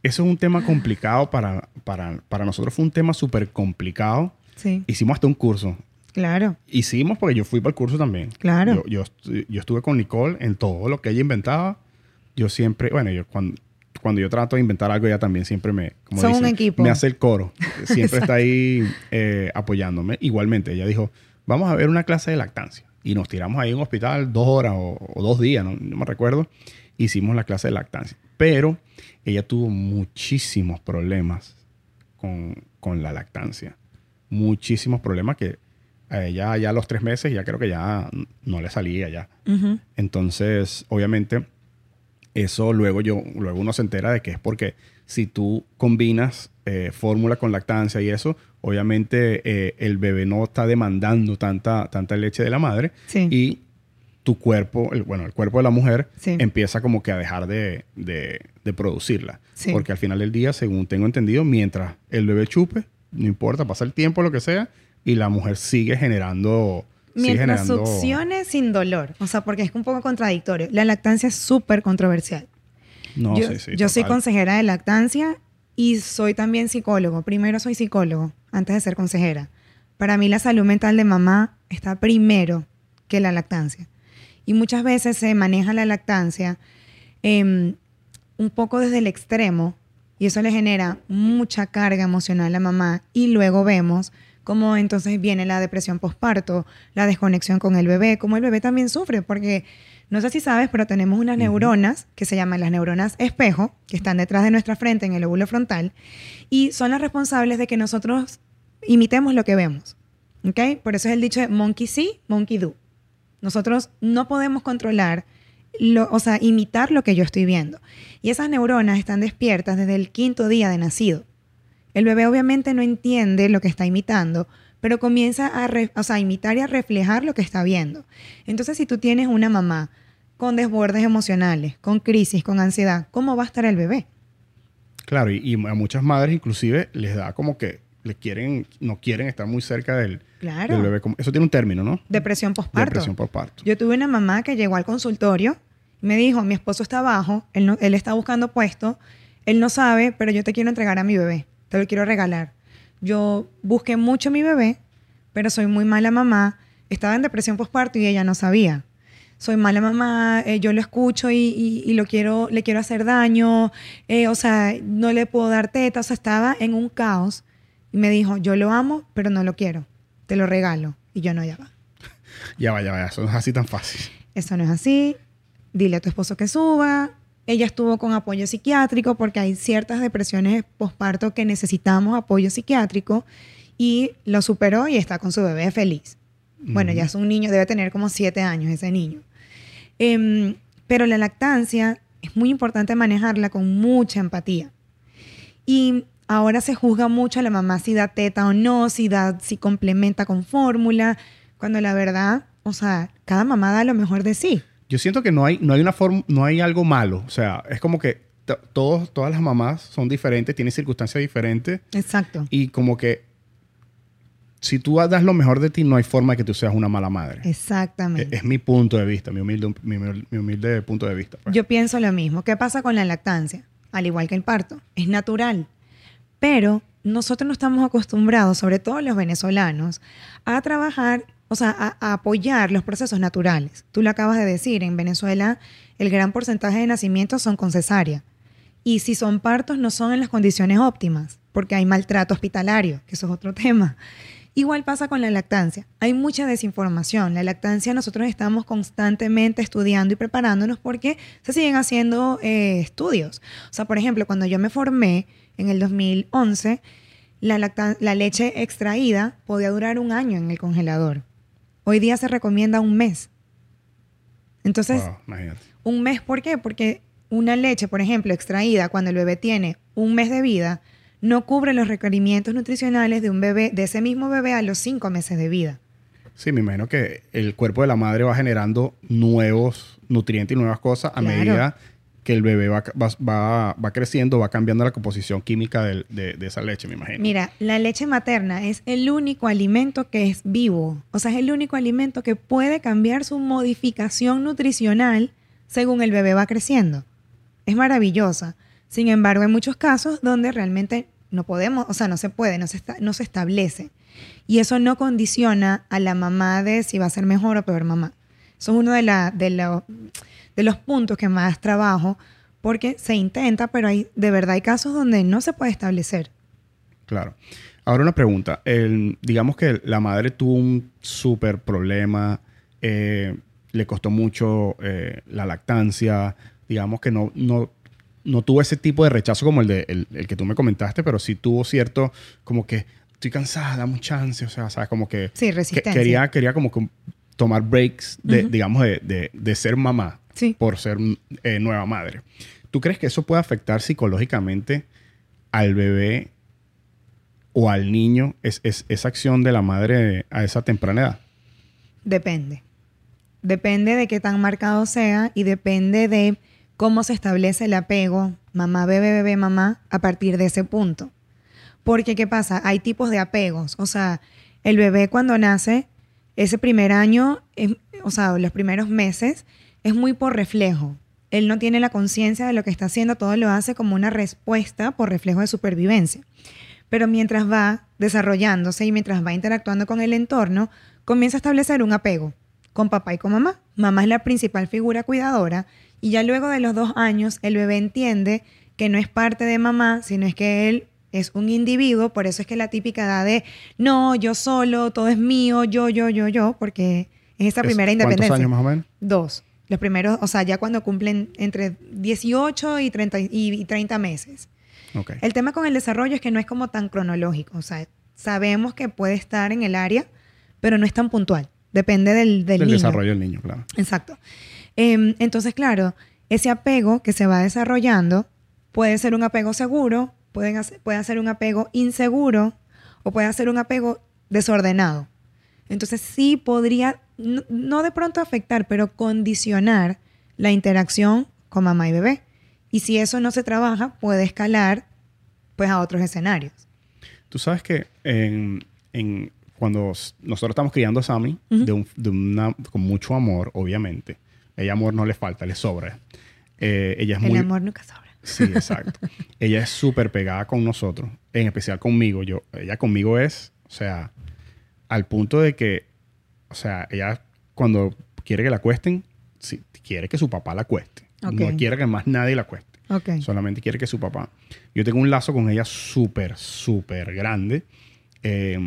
eso es un tema complicado para, para, para nosotros, fue un tema súper complicado. Sí. Hicimos hasta un curso. Claro. Hicimos porque yo fui para el curso también. Claro. Yo, yo, estu- yo estuve con Nicole en todo lo que ella inventaba. Yo siempre, bueno, yo cuando, cuando yo trato de inventar algo, ella también siempre me, como Son un equipo. me hace el coro. Siempre está ahí eh, apoyándome. Igualmente, ella dijo, vamos a ver una clase de lactancia. Y nos tiramos ahí en un hospital dos horas o, o dos días, no, no me recuerdo. Hicimos la clase de lactancia. Pero ella tuvo muchísimos problemas con, con la lactancia. Muchísimos problemas que a ella ya a los tres meses ya creo que ya no le salía ya. Entonces, obviamente, eso luego, yo, luego uno se entera de que es porque si tú combinas eh, fórmula con lactancia y eso, obviamente eh, el bebé no está demandando tanta, tanta leche de la madre Sí. y tu cuerpo, el, bueno, el cuerpo de la mujer Sí. empieza como que a dejar de, de- de producirla. Sí. Porque al final del día, según tengo entendido, mientras el bebé chupe, no importa, pasa el tiempo, lo que sea, y la mujer sigue generando... sigue Mientras generando- succione sin dolor. O sea, porque es un poco contradictorio. La lactancia es súper controversial. No, yo sí, sí, yo soy consejera de lactancia y soy también psicólogo. Primero soy psicólogo antes de ser consejera. Para mí la salud mental de mamá está primero que la lactancia. Y muchas veces se maneja la lactancia em, un poco desde el extremo y eso le genera mucha carga emocional a mamá y luego vemos cómo entonces viene la depresión postparto, la desconexión con el bebé, cómo el bebé también sufre, porque no sé si sabes, pero tenemos unas neuronas que se llaman las neuronas espejo, que están detrás de nuestra frente en el lóbulo frontal, y son las responsables de que nosotros imitemos lo que vemos. ¿Ok? Por eso es el dicho de monkey see, monkey do. Nosotros no podemos controlar, lo, o sea, imitar lo que yo estoy viendo. Y esas neuronas están despiertas desde el quinto día de nacido. El bebé obviamente no entiende lo que está imitando, pero comienza a, o sea, imitar y a reflejar lo que está viendo. Entonces, si tú tienes una mamá con desbordes emocionales, con crisis, con ansiedad, ¿cómo va a estar el bebé? Claro, y, y a muchas madres inclusive les da como que le quieren, no quieren estar muy cerca del, Claro. del bebé. Eso tiene un término, ¿no? Depresión postparto. Depresión por parto. Yo tuve una mamá que llegó al consultorio me dijo, mi esposo está abajo, él, no- él está buscando puesto, él no sabe, pero yo te quiero entregar a mi bebé, te lo quiero regalar. Yo busqué mucho a mi bebé, pero soy muy mala mamá, estaba en depresión postparto y ella no sabía. Soy mala mamá, eh, yo lo escucho y, y- y lo quiero, le quiero hacer daño, eh, o sea, no le puedo dar teta, o sea, estaba en un caos y me dijo, yo lo amo, pero no lo quiero, te lo regalo. Y yo no, ya va. Ya va, ya va, eso no es así tan fácil. Eso no es así. Dile a tu esposo que suba. Ella estuvo con apoyo psiquiátrico porque hay ciertas depresiones postparto que necesitamos apoyo psiquiátrico y lo superó y está con su bebé feliz. Bueno, ya es un niño, debe tener como siete años ese niño. Em, pero la lactancia es muy importante manejarla con mucha empatía. Y ahora se juzga mucho a la mamá si da teta o no, si, da, si complementa con fórmula, cuando la verdad, o sea, cada mamá da lo mejor de sí. Yo siento que no hay, no hay una forma, no hay algo malo. O sea, es como que todos, todas las mamás son diferentes, tienen circunstancias diferentes Exacto. y como que si tú das lo mejor de ti, no hay forma de que tú seas una mala madre. Es, Exactamente. es mi punto de vista, mi humilde, mi, mi humilde punto de vista. pues. Yo pienso lo mismo. ¿Qué pasa con la lactancia? Al igual que el parto, es natural. Pero nosotros no estamos acostumbrados, sobre todo los venezolanos, a trabajar, o sea, a, a apoyar los procesos naturales. Tú lo acabas de decir, en Venezuela el gran porcentaje de nacimientos son con cesárea. Y si son partos, no son en las condiciones óptimas, porque hay maltrato hospitalario, que eso es otro tema. Igual pasa con la lactancia. Hay mucha desinformación. La lactancia nosotros estamos constantemente estudiando y preparándonos porque se siguen haciendo eh, estudios. O sea, por ejemplo, cuando yo me formé en el 2011, la, leche extraída podía durar un año en el congelador. Hoy día se recomienda un mes. Entonces, Wow, un mes, ¿por qué? Porque una leche, por ejemplo, extraída cuando el bebé tiene un mes de vida, no cubre los requerimientos nutricionales de un bebé, de ese mismo bebé a los cinco meses de vida. Sí, me imagino que el cuerpo de la madre va generando nuevos nutrientes y nuevas cosas a Claro. medida que el bebé va, va, va- va creciendo, va cambiando la composición química de, de esa leche, me imagino. Mira, la leche materna es el único alimento que es vivo. O sea, es el único alimento que puede cambiar su modificación nutricional según el bebé va creciendo. Es maravillosa. Sin embargo, hay muchos casos donde realmente no podemos, o sea, no se puede, no se, no se establece. Y eso no condiciona a la mamá de si va a ser mejor o peor mamá. Eso es uno de, la- de, de los puntos que más trabajo porque se intenta, pero hay, de verdad hay casos donde no se puede establecer. Claro. Ahora una pregunta. El- digamos que la madre tuvo un súper problema, eh, le costó mucho eh, la lactancia, digamos que no, no, no tuvo ese tipo de rechazo como el, de, el, el que tú me comentaste, pero sí tuvo cierto, como que estoy cansada, dame un chance, o sea, ¿sabes? Como que, Sí, que resistencia. quería, quería como que tomar breaks, de, digamos, de, de- de ser mamá. Sí. por ser eh, nueva madre. ¿Tú crees que eso puede afectar psicológicamente al bebé o al niño es, es- esa acción de la madre a esa temprana edad? Depende. Depende de qué tan marcado sea y depende de cómo se establece el apego mamá, bebé, bebé, mamá a partir de ese punto. Porque, ¿qué pasa? Hay tipos de apegos. O sea, el bebé cuando nace, ese primer año, es- o sea, los primeros meses, es muy por reflejo. Él no tiene la conciencia de lo que está haciendo, todo lo hace como una respuesta por reflejo de supervivencia. Pero mientras va desarrollándose y mientras va interactuando con el entorno, comienza a establecer un apego con papá y con mamá. Mamá es la principal figura cuidadora y ya luego de los dos años el bebé entiende que no es parte de mamá, sino es que él es un individuo, por eso es que la típica edad de no, yo solo, todo es mío, yo, yo, yo, yo, porque es esa Es- primera ¿Cuántos independencia. años más o menos? Dos. Los primeros, o sea, ya cuando cumplen entre 18 y 30, y- y 30 meses. Ok. El tema con el desarrollo es que no es como tan cronológico. O sea, sabemos que puede estar en el área, pero no es tan puntual. Depende del, del Del niño. desarrollo del niño, claro. Exacto. Em, entonces, claro, ese apego que se va desarrollando puede ser un apego seguro, pueden hacer- puede ser un apego inseguro o puede ser un apego desordenado. Entonces, sí podría, no, no de pronto afectar, pero condicionar la interacción con mamá y bebé. Y si eso no se trabaja, puede escalar pues a otros escenarios. Tú sabes que en, en- cuando nosotros estamos criando a Sammy Ujú. de un- de una, con mucho amor, obviamente. Ella amor no le falta, le sobra. Eh, ella es El muy... amor nunca sobra. Sí, exacto. ella es súper pegada con nosotros, en especial conmigo. Yo, ella conmigo es, o sea, al punto de que, o sea, ella cuando quiere que la cuesten, sí, quiere que su papá la cueste. Ok. No quiere que más nadie la cueste. Ok. Solamente quiere que su papá. Yo tengo un lazo con ella súper, súper grande. Eh,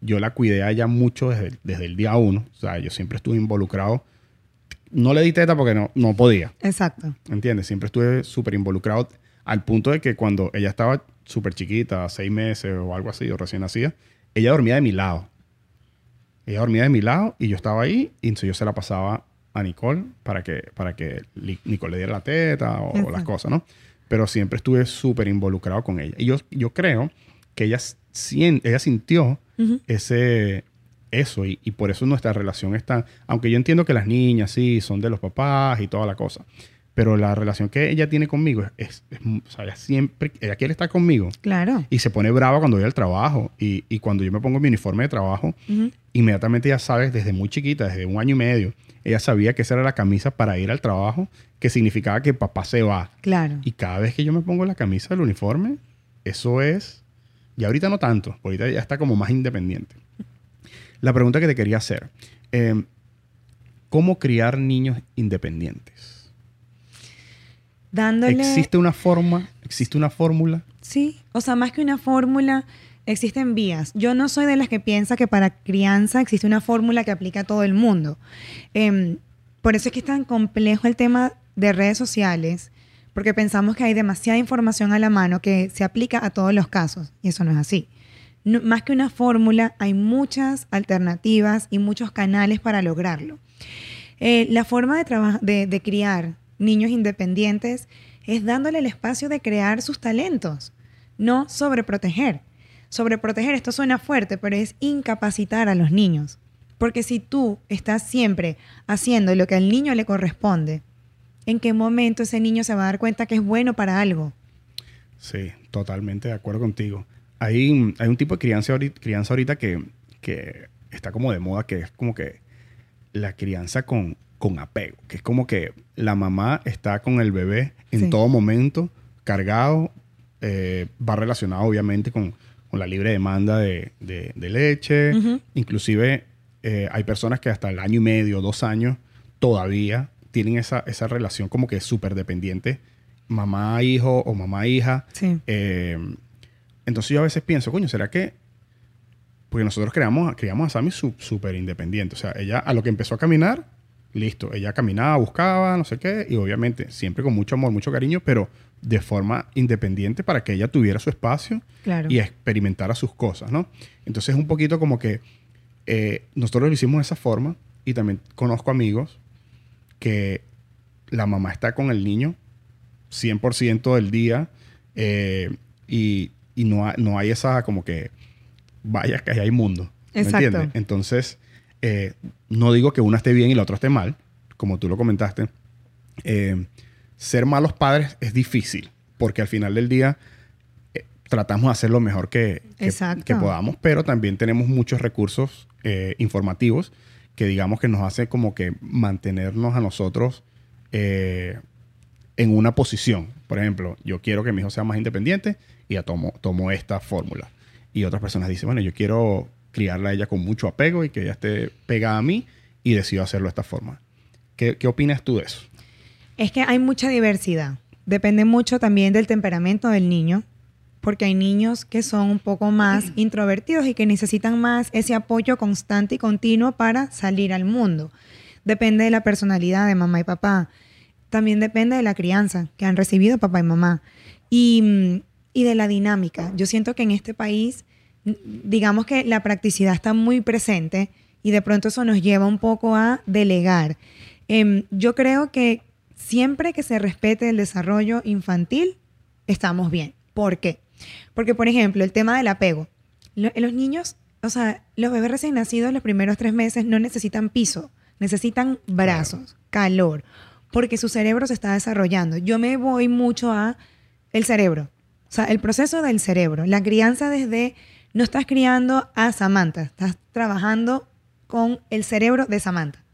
yo la cuidé a ella mucho desde, desde el día uno. O sea, yo siempre estuve involucrado. No le di teta porque no, no podía. Exacto. ¿Entiendes? Siempre estuve súper involucrado al punto de que cuando ella estaba súper chiquita, seis meses o algo así, o recién nacida, ella dormía de mi lado. Ella dormía de mi lado y yo estaba ahí y entonces yo se la pasaba a Nicole para que, para que Nicole le diera la teta o, las cosas, ¿no? Pero siempre estuve súper involucrado con ella. Y yo, yo creo que ella, ella sintió Ujú. ese eso y, y por eso nuestra relación está aunque yo entiendo que las niñas sí son de los papás y toda la cosa pero la relación que ella tiene conmigo es, es- es o sea, ella siempre ella quiere estar conmigo Claro. y se pone brava cuando voy al trabajo y, y cuando yo me pongo mi uniforme de trabajo Ujú. Inmediatamente ya sabes desde muy chiquita desde un año y medio ella sabía que esa era la camisa para ir al trabajo que significaba que papá se va Claro. y cada vez que yo me pongo la camisa del uniforme, eso es. Y ahorita no tanto, ahorita ya está como más independiente. La pregunta que te quería hacer: eh, ¿cómo criar niños independientes? Dándole... ¿Existe una forma? ¿Existe una fórmula? Sí, o sea, más que una fórmula, existen vías. Yo no soy de las que piensa que para crianza existe una fórmula que aplica a todo el mundo. Em, por eso es que es tan complejo el tema de redes sociales, porque pensamos que hay demasiada información a la mano que se aplica a todos los casos, y eso no es así. Más que una fórmula, hay muchas alternativas y muchos canales para lograrlo. Eh, la forma de, de, de criar niños independientes es dándole el espacio de crear sus talentos, no sobreproteger. Sobreproteger, esto suena fuerte, pero es incapacitar a los niños. Porque si tú estás siempre haciendo lo que al niño le corresponde, ¿en qué momento ese niño se va a dar cuenta que es bueno para algo? Sí, totalmente de acuerdo contigo. Hay, hay un tipo de crianza ahorita, crianza ahorita que, que está como de moda, que es como que la crianza con, con apego, que es como que la mamá está con el bebé en Sí. todo momento, cargado, eh, va relacionado obviamente con, con la libre demanda de, de- de leche, inclusive eh, hay personas que hasta el año y medio, dos años, todavía tienen esa, esa relación como que súper dependiente, mamá-hijo o mamá-hija. Sí. Eh, entonces yo a veces pienso, coño, ¿será que...? Porque nosotros creamos, criamos a Sammy súper independiente. O sea, ella a lo que empezó a caminar, listo. Ella caminaba, buscaba, no sé qué. Y obviamente siempre con mucho amor, mucho cariño, pero de forma independiente para que ella tuviera su espacio Claro. y experimentara sus cosas, ¿no? Entonces es un poquito como que eh, nosotros lo hicimos de esa forma y también conozco amigos que la mamá está con el niño 100% del día eh, y, y no, ha- no hay esa como que vaya que hay mundo. ¿Me Exacto. entiendes? Entonces, eh, no digo que una esté bien y la otra esté mal, como tú lo comentaste. Ser malos padres es difícil porque al final del día eh, tratamos de hacer lo mejor que, que- Exacto. que podamos, pero también tenemos muchos recursos eh, informativos que digamos que nos hace como que mantenernos a nosotros eh, en una posición. Por ejemplo, yo quiero que mi hijo sea más independiente y ya tomo, tomo esta fórmula. Y otras personas dicen, bueno, yo quiero criarla a ella con mucho apego y que ella esté pegada a mí y decido hacerlo de esta forma. ¿Qué, qué opinas tú de eso? Es que hay mucha diversidad. Depende mucho también del temperamento del niño, porque hay niños que son un poco más introvertidos y que necesitan más ese apoyo constante y continuo para salir al mundo. Depende de la personalidad de mamá y papá. También depende de la crianza que han recibido papá y mamá. Y, y de la dinámica. Yo siento que en este país, digamos que la practicidad está muy presente y de pronto eso nos lleva un poco a delegar. Em, yo creo que siempre que se respete el desarrollo infantil, estamos bien. ¿Por qué? Porque, por ejemplo, el tema del apego. Lo- los niños, o sea, los bebés recién nacidos los primeros tres meses no necesitan piso, necesitan brazos, calor, porque su cerebro se está desarrollando. Yo me voy mucho a el cerebro, o sea, el proceso del cerebro, la crianza desde, no estás criando a Samantha, estás trabajando con el cerebro de Samantha.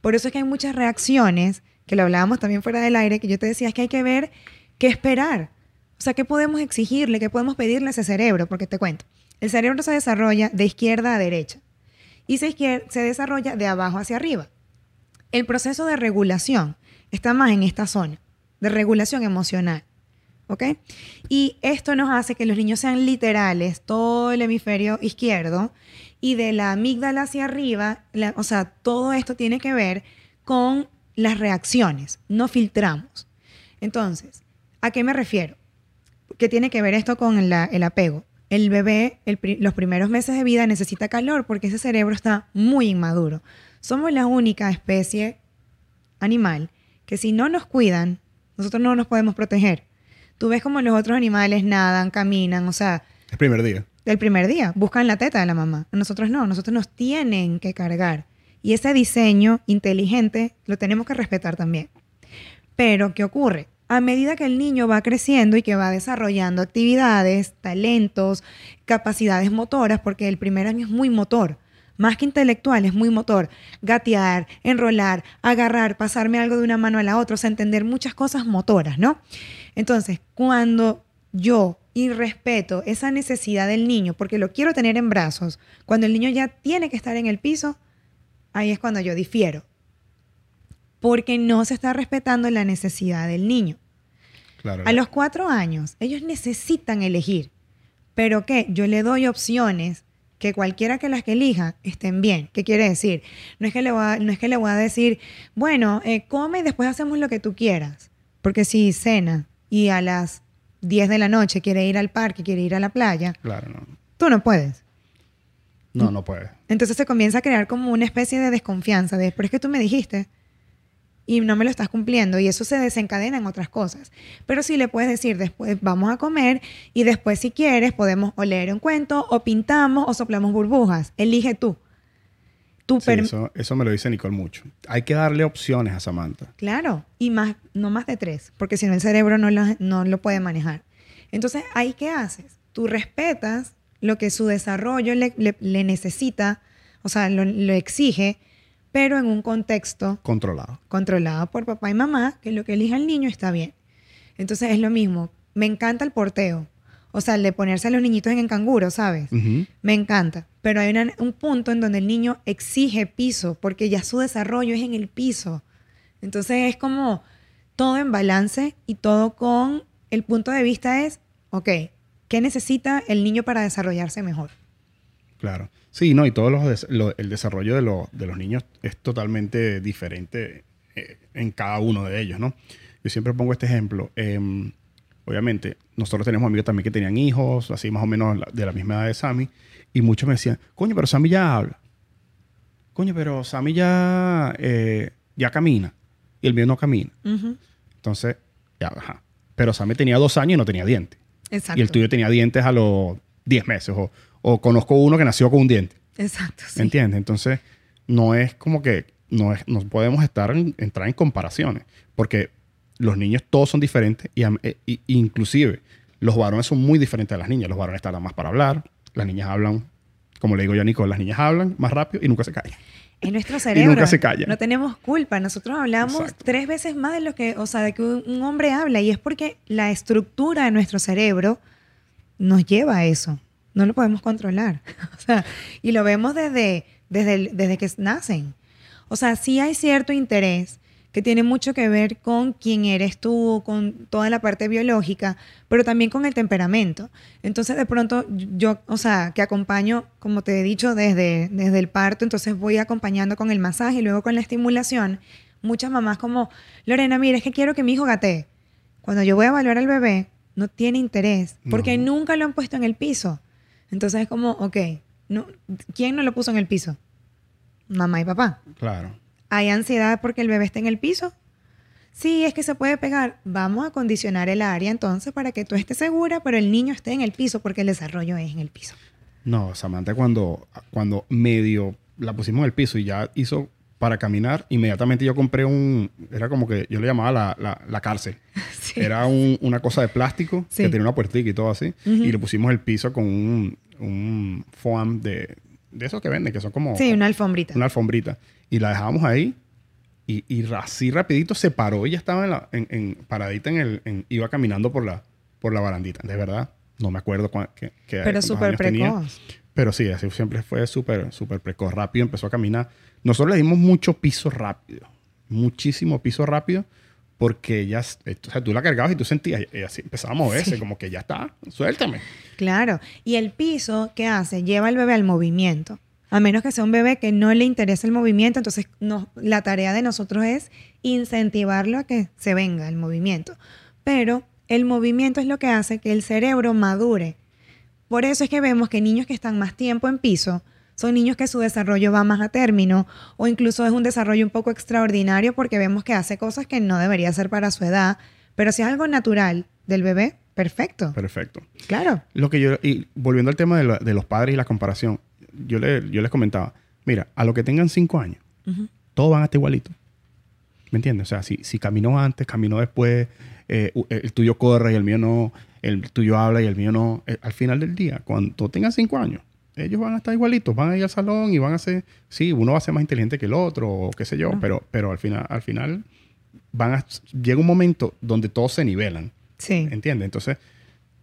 Por eso es que hay muchas reacciones, que lo hablábamos también fuera del aire, que yo te decía, es que hay que ver qué esperar. O sea, ¿qué podemos exigirle? ¿Qué podemos pedirle a ese cerebro? Porque te cuento, el cerebro se desarrolla de izquierda a derecha y se, se desarrolla de abajo hacia arriba. El proceso de regulación está más en esta zona, de regulación emocional. ¿Ok? Y esto nos hace que los niños sean literales, todo el hemisferio izquierdo, y de la amígdala hacia arriba, la- o sea, todo esto tiene que ver con las reacciones, no filtramos. Entonces, ¿a qué me refiero? ¿Qué tiene que ver esto con la- el apego? El bebé, el los primeros meses de vida necesita calor porque ese cerebro está muy inmaduro. Somos la única especie animal que si no nos cuidan, nosotros no nos podemos proteger. Tú ves como los otros animales nadan, caminan, o sea, El primer día. el primer día, buscan la teta de la mamá. Nosotros no, nosotros nos tienen que cargar. Y ese diseño inteligente lo tenemos que respetar también. Pero, ¿qué ocurre? A medida que el niño va creciendo y que va desarrollando actividades, talentos, capacidades motoras, porque el primer año es muy motor, más que intelectual, es muy motor. Gatear, enrolar, agarrar, pasarme algo de una mano a la otra, o sea, entender muchas cosas motoras, ¿no? Entonces, cuando yo y respeto esa necesidad del niño, porque lo quiero tener en brazos, cuando el niño ya tiene que estar en el piso, ahí es cuando yo difiero. Porque no se está respetando la necesidad del niño. Claro. A los cuatro años, ellos necesitan elegir. Pero ¿qué? Yo le doy opciones que cualquiera que las que elija estén bien. ¿Qué quiere decir? No es que le voy a, no es que le voy a decir, bueno, eh, come y después hacemos lo que tú quieras. Porque si cena y a las 10 de la noche quiere ir al parque, quiere ir a la playa, Claro, no. tú no puedes. No, no puede. Entonces se comienza a crear como una especie de desconfianza de, pero es que tú me dijiste y no me lo estás cumpliendo y eso se desencadena en otras cosas. Pero sí le puedes decir, después vamos a comer y después si quieres podemos o leer un cuento o pintamos o soplamos burbujas. Elige tú. Tú Sí, eso, eso me lo dice Nicole mucho. Hay que darle opciones a Samantha. Claro, y más, no más de tres, porque si no el cerebro no lo, no lo puede manejar. Entonces, ¿ahí qué haces? Tú respetas lo que su desarrollo le, le- le necesita, o sea, lo, lo exige, pero en un contexto Controlado. controlado por papá y mamá, que lo que elija el niño está bien. Entonces es lo mismo. Me encanta el porteo. O sea, el de ponerse a los niñitos en el canguro, ¿sabes? Me encanta. Pero hay una- un punto en donde el niño exige piso, porque ya su desarrollo es en el piso. Entonces es como todo en balance y todo con el punto de vista es, ok, ¿qué necesita el niño para desarrollarse mejor? Claro. Sí, no, y todo los lo- el desarrollo de, lo- de los niños es totalmente diferente eh, en cada uno de ellos, ¿no? Yo siempre pongo este ejemplo. Em, obviamente, nosotros tenemos amigos también que tenían hijos, así más o menos de la misma edad de Sammy, y muchos me decían, coño, pero Sammy ya habla. Coño, pero Sammy ya, eh, ya camina. y el mío no camina. Entonces, ya, ajá. Pero Sammy tenía dos años y no tenía dientes. Exacto. Y el tuyo tenía dientes a los 10 meses. O, o conozco uno que nació con un diente. Exacto. sí. ¿Me entiendes? Entonces, no es como que no, es, no podemos estar en- entrar en comparaciones. Porque los niños todos son diferentes y, e- y- inclusive los varones son muy diferentes a las niñas. Los varones tardan más para hablar. Las niñas hablan, como le digo yo a Nicole, las niñas hablan más rápido y nunca se callan. Es nuestro cerebro. nunca se callan. No tenemos culpa. Nosotros hablamos Exacto. tres veces más de lo que, o sea, de que un hombre habla. Y es porque la estructura de nuestro cerebro nos lleva a eso. No lo podemos controlar. O sea, y lo vemos desde, desde, desde que nacen. O sea, sí hay cierto interés que tiene mucho que ver con quién eres tú, con toda la parte biológica, pero también con el temperamento. Entonces, de pronto, yo, o sea, que acompaño, como te he dicho, desde, desde el parto, entonces voy acompañando con el masaje y luego con la estimulación. Muchas mamás como, Lorena, mira, es que quiero que mi hijo gatee. Cuando yo voy a evaluar al bebé, no tiene interés, porque No. nunca lo han puesto en el piso. Entonces es como, ok, no, ¿quién no lo puso en el piso? Mamá y papá. Claro. ¿Hay ansiedad porque el bebé está en el piso? Sí, es que se puede pegar. Vamos a condicionar el área entonces para que tú estés segura, pero el niño esté en el piso porque el desarrollo es en el piso. No, Samantha cuando, cuando medio la pusimos en el piso y ya hizo para caminar, inmediatamente yo compré un, era como que yo le llamaba la, la- la cárcel. Sí. Era un- una cosa de plástico Sí. que tenía una puertica y todo así. Y le pusimos el piso con un, un foam de, de esos que venden, que son como Sí, una alfombrita. una alfombrita. Y la dejamos ahí y, y así rapidito se paró y ya estaba en la, en, en- paradita en el, en- iba caminando por la, por la barandita. De verdad, no me acuerdo cuán- qué, qué- pero súper años tenía. precoz. Pero sí, así siempre fue súper, súper precoz. Rápido empezó a caminar. Nosotros le dimos mucho piso rápido. Muchísimo piso rápido. Porque ella, o sea, tú la cargabas y tú sentías, y así empezaba a moverse, Sí. como que ya está, suéltame. Claro. Y el piso, ¿qué hace? Lleva al bebé al movimiento. A menos que sea un bebé que no le interese el movimiento, entonces la tarea de nosotros es incentivarlo a que se venga el movimiento. Pero el movimiento es lo que hace que el cerebro madure. Por eso es que vemos que niños que están más tiempo en piso son niños que su desarrollo va más a término o incluso es un desarrollo un poco extraordinario porque vemos que hace cosas que no debería hacer para su edad. Pero si es algo natural del bebé, perfecto. Perfecto. Claro. Lo que yo, y volviendo al tema de, la- de los padres y la comparación, yo, le, yo les comentaba, mira, a los que tengan cinco años, todos van a estar igualitos. ¿Me entiendes? O sea, si, si caminó antes, caminó después, eh, u- el tuyo corre y el mío no, el tuyo habla y el mío no. eh, al final del día, cuando tengan cinco años, ellos van a estar igualitos, van a ir al salón y van a ser, sí, uno va a ser más inteligente que el otro, o qué sé yo, pero, pero al final, al final van a, llega un momento donde todos se nivelan. Sí. ¿Entiendes? Entonces,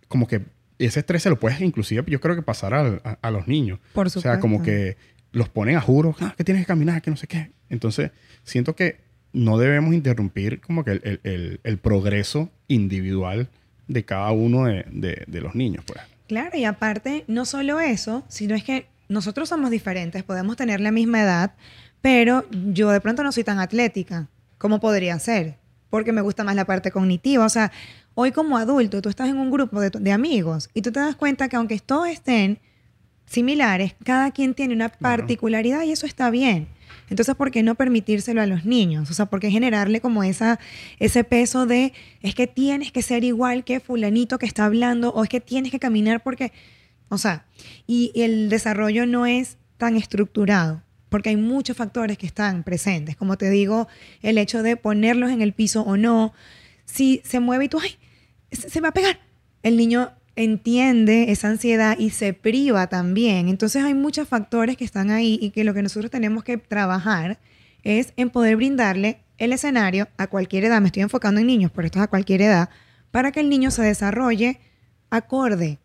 como que ese estrés se lo puedes inclusive, yo creo que pasar a, a los niños. Por O sea, como supuesto. que los ponen a juro, ah, que tienes que caminar, que no sé qué. Entonces, siento que no debemos interrumpir como que el, el- el- el progreso individual de cada uno de, de- de los niños, pues. Claro, y aparte, no solo eso, sino es que nosotros somos diferentes, podemos tener la misma edad, pero yo de pronto no soy tan atlética como podría ser, porque me gusta más la parte cognitiva. O sea, hoy como adulto, tú estás en un grupo de, de amigos y tú te das cuenta que aunque todos estén similares, cada quien tiene una particularidad y eso está bien. Entonces, ¿por qué no permitírselo a los niños? O sea, ¿por qué generarle como esa, ese peso de es que tienes que ser igual que fulanito que está hablando o es que tienes que caminar porque, o sea, y, y el desarrollo no es tan estructurado porque hay muchos factores que están presentes. Como te digo, el hecho de ponerlos en el piso o no, si se mueve y tú, ay, se, va a pegar. El niño entiende esa ansiedad y se priva también. Entonces hay muchos factores que están ahí y que lo que nosotros tenemos que trabajar es en poder brindarle el escenario a cualquier edad. Me estoy enfocando en niños, pero esto es a cualquier edad, para que el niño se desarrolle acorde.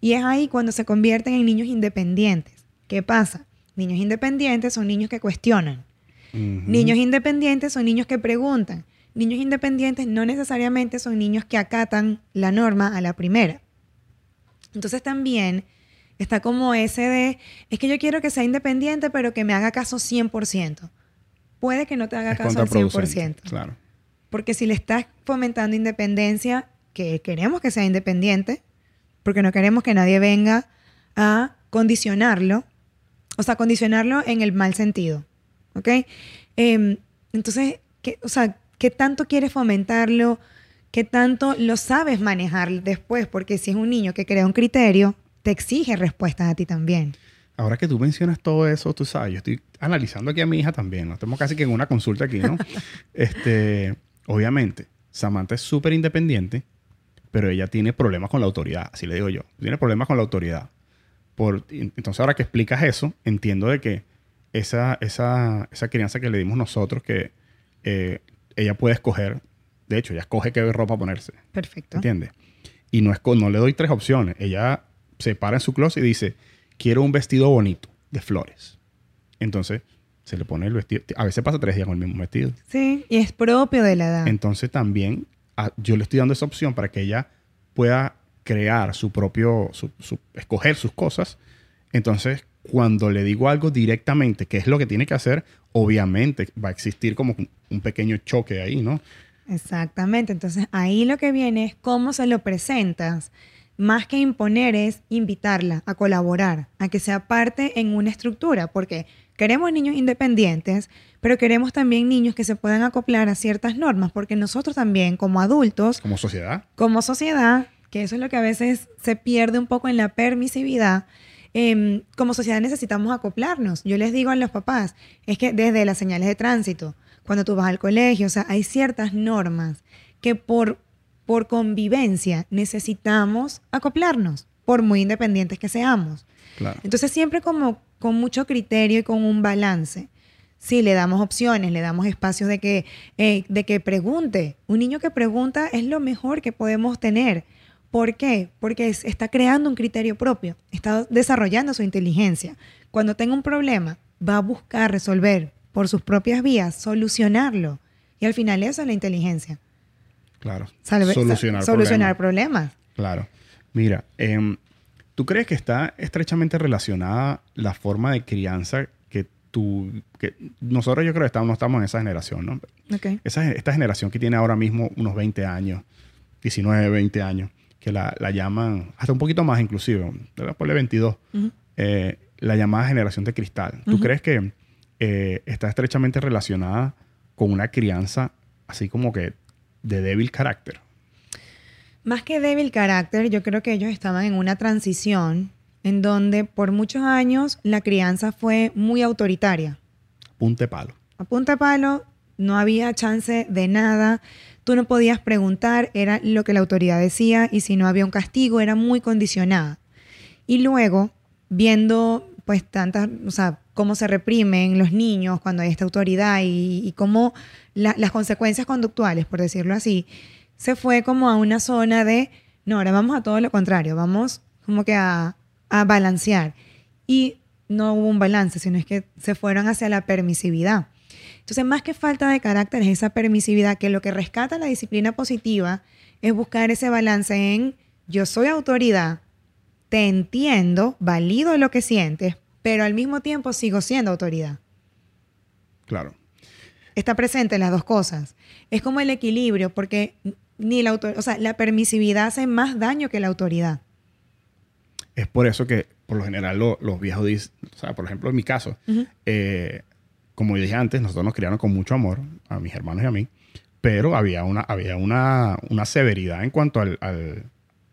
Y es ahí cuando se convierten en niños independientes. ¿Qué pasa? Niños independientes son niños que cuestionan. Niños independientes son niños que preguntan. Niños independientes no necesariamente son niños que acatan la norma a la primera. Entonces también está como ese de, es que yo quiero que sea independiente, pero que me haga caso 100%. Puede que no te haga Es caso al contraproducente, 100%. Claro. Porque si le estás fomentando independencia, que queremos que sea independiente, porque no queremos que nadie venga a condicionarlo, o sea, condicionarlo en el mal sentido, ¿ok? Em, entonces, ¿qué, o sea, qué tanto quieres fomentarlo, qué tanto lo sabes manejar después, porque si es un niño que crea un criterio, te exige respuestas a ti también. Ahora que tú mencionas todo eso, tú sabes, yo estoy analizando aquí a mi hija también, ¿no? Estamos casi que en una consulta aquí, ¿no? este, obviamente, Samantha es súper independiente, pero ella tiene problemas con la autoridad, así le digo yo. Tiene problemas con la autoridad. Por, entonces, ahora que explicas eso, entiendo de que esa, esa, esa crianza que le dimos nosotros, que eh, ella puede escoger, de hecho, ella escoge qué ropa ponerse. Perfecto. ¿Entiendes? Y no, es, no le doy tres opciones. Ella se para en su closet y dice, quiero un vestido bonito de flores. Entonces, se le pone el vestido. A veces pasa tres días con el mismo vestido. Sí, y es propio de la edad. Entonces también yo le estoy dando esa opción para que ella pueda crear su propio, escoger sus cosas. Entonces, cuando le digo algo directamente, qué es lo que tiene que hacer, obviamente va a existir como un pequeño choque ahí, ¿no? Exactamente. Entonces, ahí lo que viene es cómo se lo presentas más que imponer es invitarla a colaborar, a que sea parte en una estructura, porque queremos niños independientes, pero queremos también niños que se puedan acoplar a ciertas normas, porque nosotros también como adultos, como sociedad, como sociedad, que eso es lo que a veces se pierde un poco en la permisividad, em, como sociedad necesitamos acoplarnos. Yo les digo a los papás, es que desde las señales de tránsito, cuando tú vas al colegio, o sea, hay ciertas normas que por por convivencia necesitamos acoplarnos, por muy independientes que seamos. Entonces siempre como con mucho criterio y con un balance. Sí, le damos opciones, le damos espacios de que, eh, de que pregunte. Un niño que pregunta es lo mejor que podemos tener. ¿Por qué? Porque está creando un criterio propio, está desarrollando su inteligencia. Cuando tenga un problema, va a buscar resolver por sus propias vías, solucionarlo. Y al final eso es la inteligencia. Claro. solucionar, problemas. Claro. Mira, em, ¿tú crees que está estrechamente relacionada la forma de crianza que tú... Que nosotros yo creo que estamos, no estamos en esa generación, ¿no? Okay. Esa, esta generación que tiene ahora mismo unos 20 años, 19, 20 años, que la, llaman, hasta un poquito más inclusive, ponle 22, eh, la llamada generación de cristal. ¿Tú crees que eh, está estrechamente relacionada con una crianza así como que de débil carácter? Más que débil carácter, yo creo que ellos estaban en una transición en donde por muchos años la crianza fue muy autoritaria. Punte palo. A punta palo, no había chance de nada. Tú no podías preguntar, era lo que la autoridad decía, y si no había un castigo, era muy condicionada. Y luego, viendo pues tantas, o sea, cómo se reprimen los niños cuando hay esta autoridad y, cómo las consecuencias conductuales, por decirlo así, se fue como a una zona de, no, ahora vamos a todo lo contrario, vamos como que a, a balancear. Y no hubo un balance, sino es que se fueron hacia la permisividad. Entonces, más que falta de carácter es esa permisividad que lo que rescata la disciplina positiva es buscar ese balance en yo soy autoridad, te entiendo, valido lo que sientes, pero al mismo tiempo sigo siendo autoridad. Claro. Está presente en las dos cosas. Es como el equilibrio, porque ni la o sea, la permisividad hace más daño que la autoridad. Es por eso que, por lo general, los viejos dicen, o sea, por ejemplo, en mi caso, eh, como dije antes, nosotros nos criaron con mucho amor, a mis hermanos y a mí, pero había una, había una, severidad en cuanto al, al,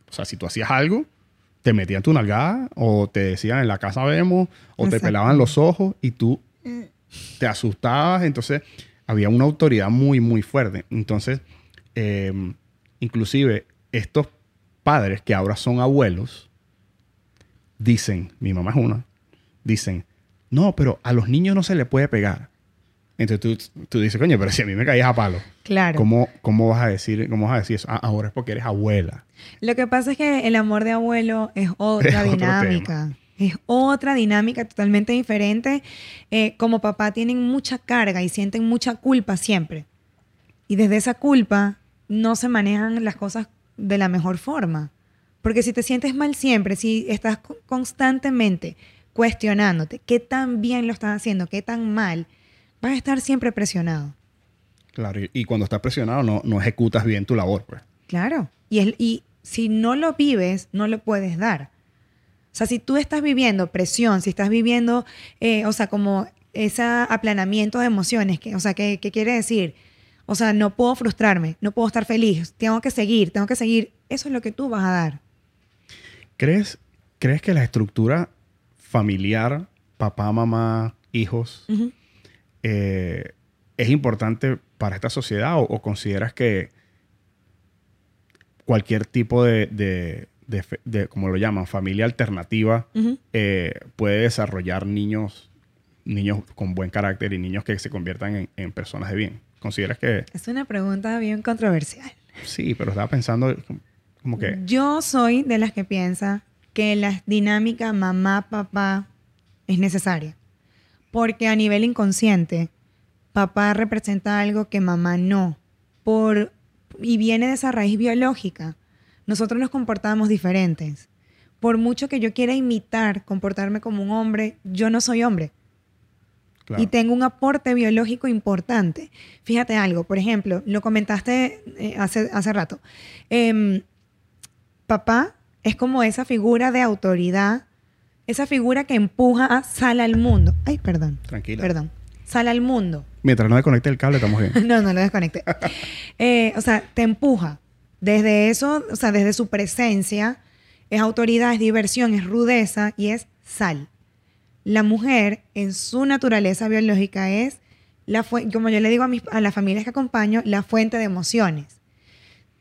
o sea, si tú hacías algo, te metían tu nalgada o te decían en la casa vemos o te pelaban los ojos y tú te asustabas. Entonces había una autoridad muy, muy fuerte. Entonces, em, inclusive estos padres que ahora son abuelos, dicen, mi mamá es una, dicen, no, pero a los niños no se le puede pegar. Entonces tú, dices, coño, pero si a mí me caías a palo. Claro. ¿Cómo, cómo vas a decir, cómo vas a decir eso? Ah, ahora es porque eres abuela. Lo que pasa es que el amor de abuelo es otra dinámica. Es otra dinámica totalmente diferente. Eh, como papá tienen mucha carga y sienten mucha culpa siempre. Y desde esa culpa no se manejan las cosas de la mejor forma. Porque si te sientes mal siempre, si estás constantemente cuestionándote qué tan bien lo estás haciendo, qué tan mal, vas a estar siempre presionado. Claro, y, cuando estás presionado no, no, ejecutas bien tu labor, pues. Claro, y, el, y si no lo vives, no lo puedes dar. O sea, si tú estás viviendo presión, si estás viviendo, eh, o sea, como ese aplanamiento de emociones, que, o sea, ¿qué, quiere decir? O sea, no puedo frustrarme, no puedo estar feliz, tengo que seguir, tengo que seguir. Eso es lo que tú vas a dar. ¿Crees, ¿crees que la estructura familiar, papá, mamá, hijos, eh, es importante para esta sociedad o, consideras que cualquier tipo de, como lo llaman, familia alternativa, eh, puede desarrollar niños, niños con buen carácter y niños que se conviertan en, personas de bien? ¿Consideras que...? Es una pregunta bien controversial. Sí, pero estaba pensando como que... Yo soy de las que piensa que la dinámica mamá-papá es necesaria. Porque a nivel inconsciente, papá representa algo que mamá no. Por, y viene de esa raíz biológica. Nosotros nos comportamos diferentes. Por mucho que yo quiera imitar, comportarme como un hombre, yo no soy hombre. Y tengo un aporte biológico importante. Fíjate algo, por ejemplo, lo comentaste eh, hace, hace rato. Em, papá es como esa figura de autoridad, esa figura que empuja a sal al mundo. Ay, perdón. Tranquila. Perdón. Sal al mundo. Mientras no desconecte el cable, estamos bien. no, no lo desconecte. Eh, o sea, te empuja. Desde eso, o sea, desde su presencia, es autoridad, es diversión, es rudeza y es sal. La mujer, en su naturaleza biológica, es, la como yo le digo a, mis, a las familias que acompaño, la fuente de emociones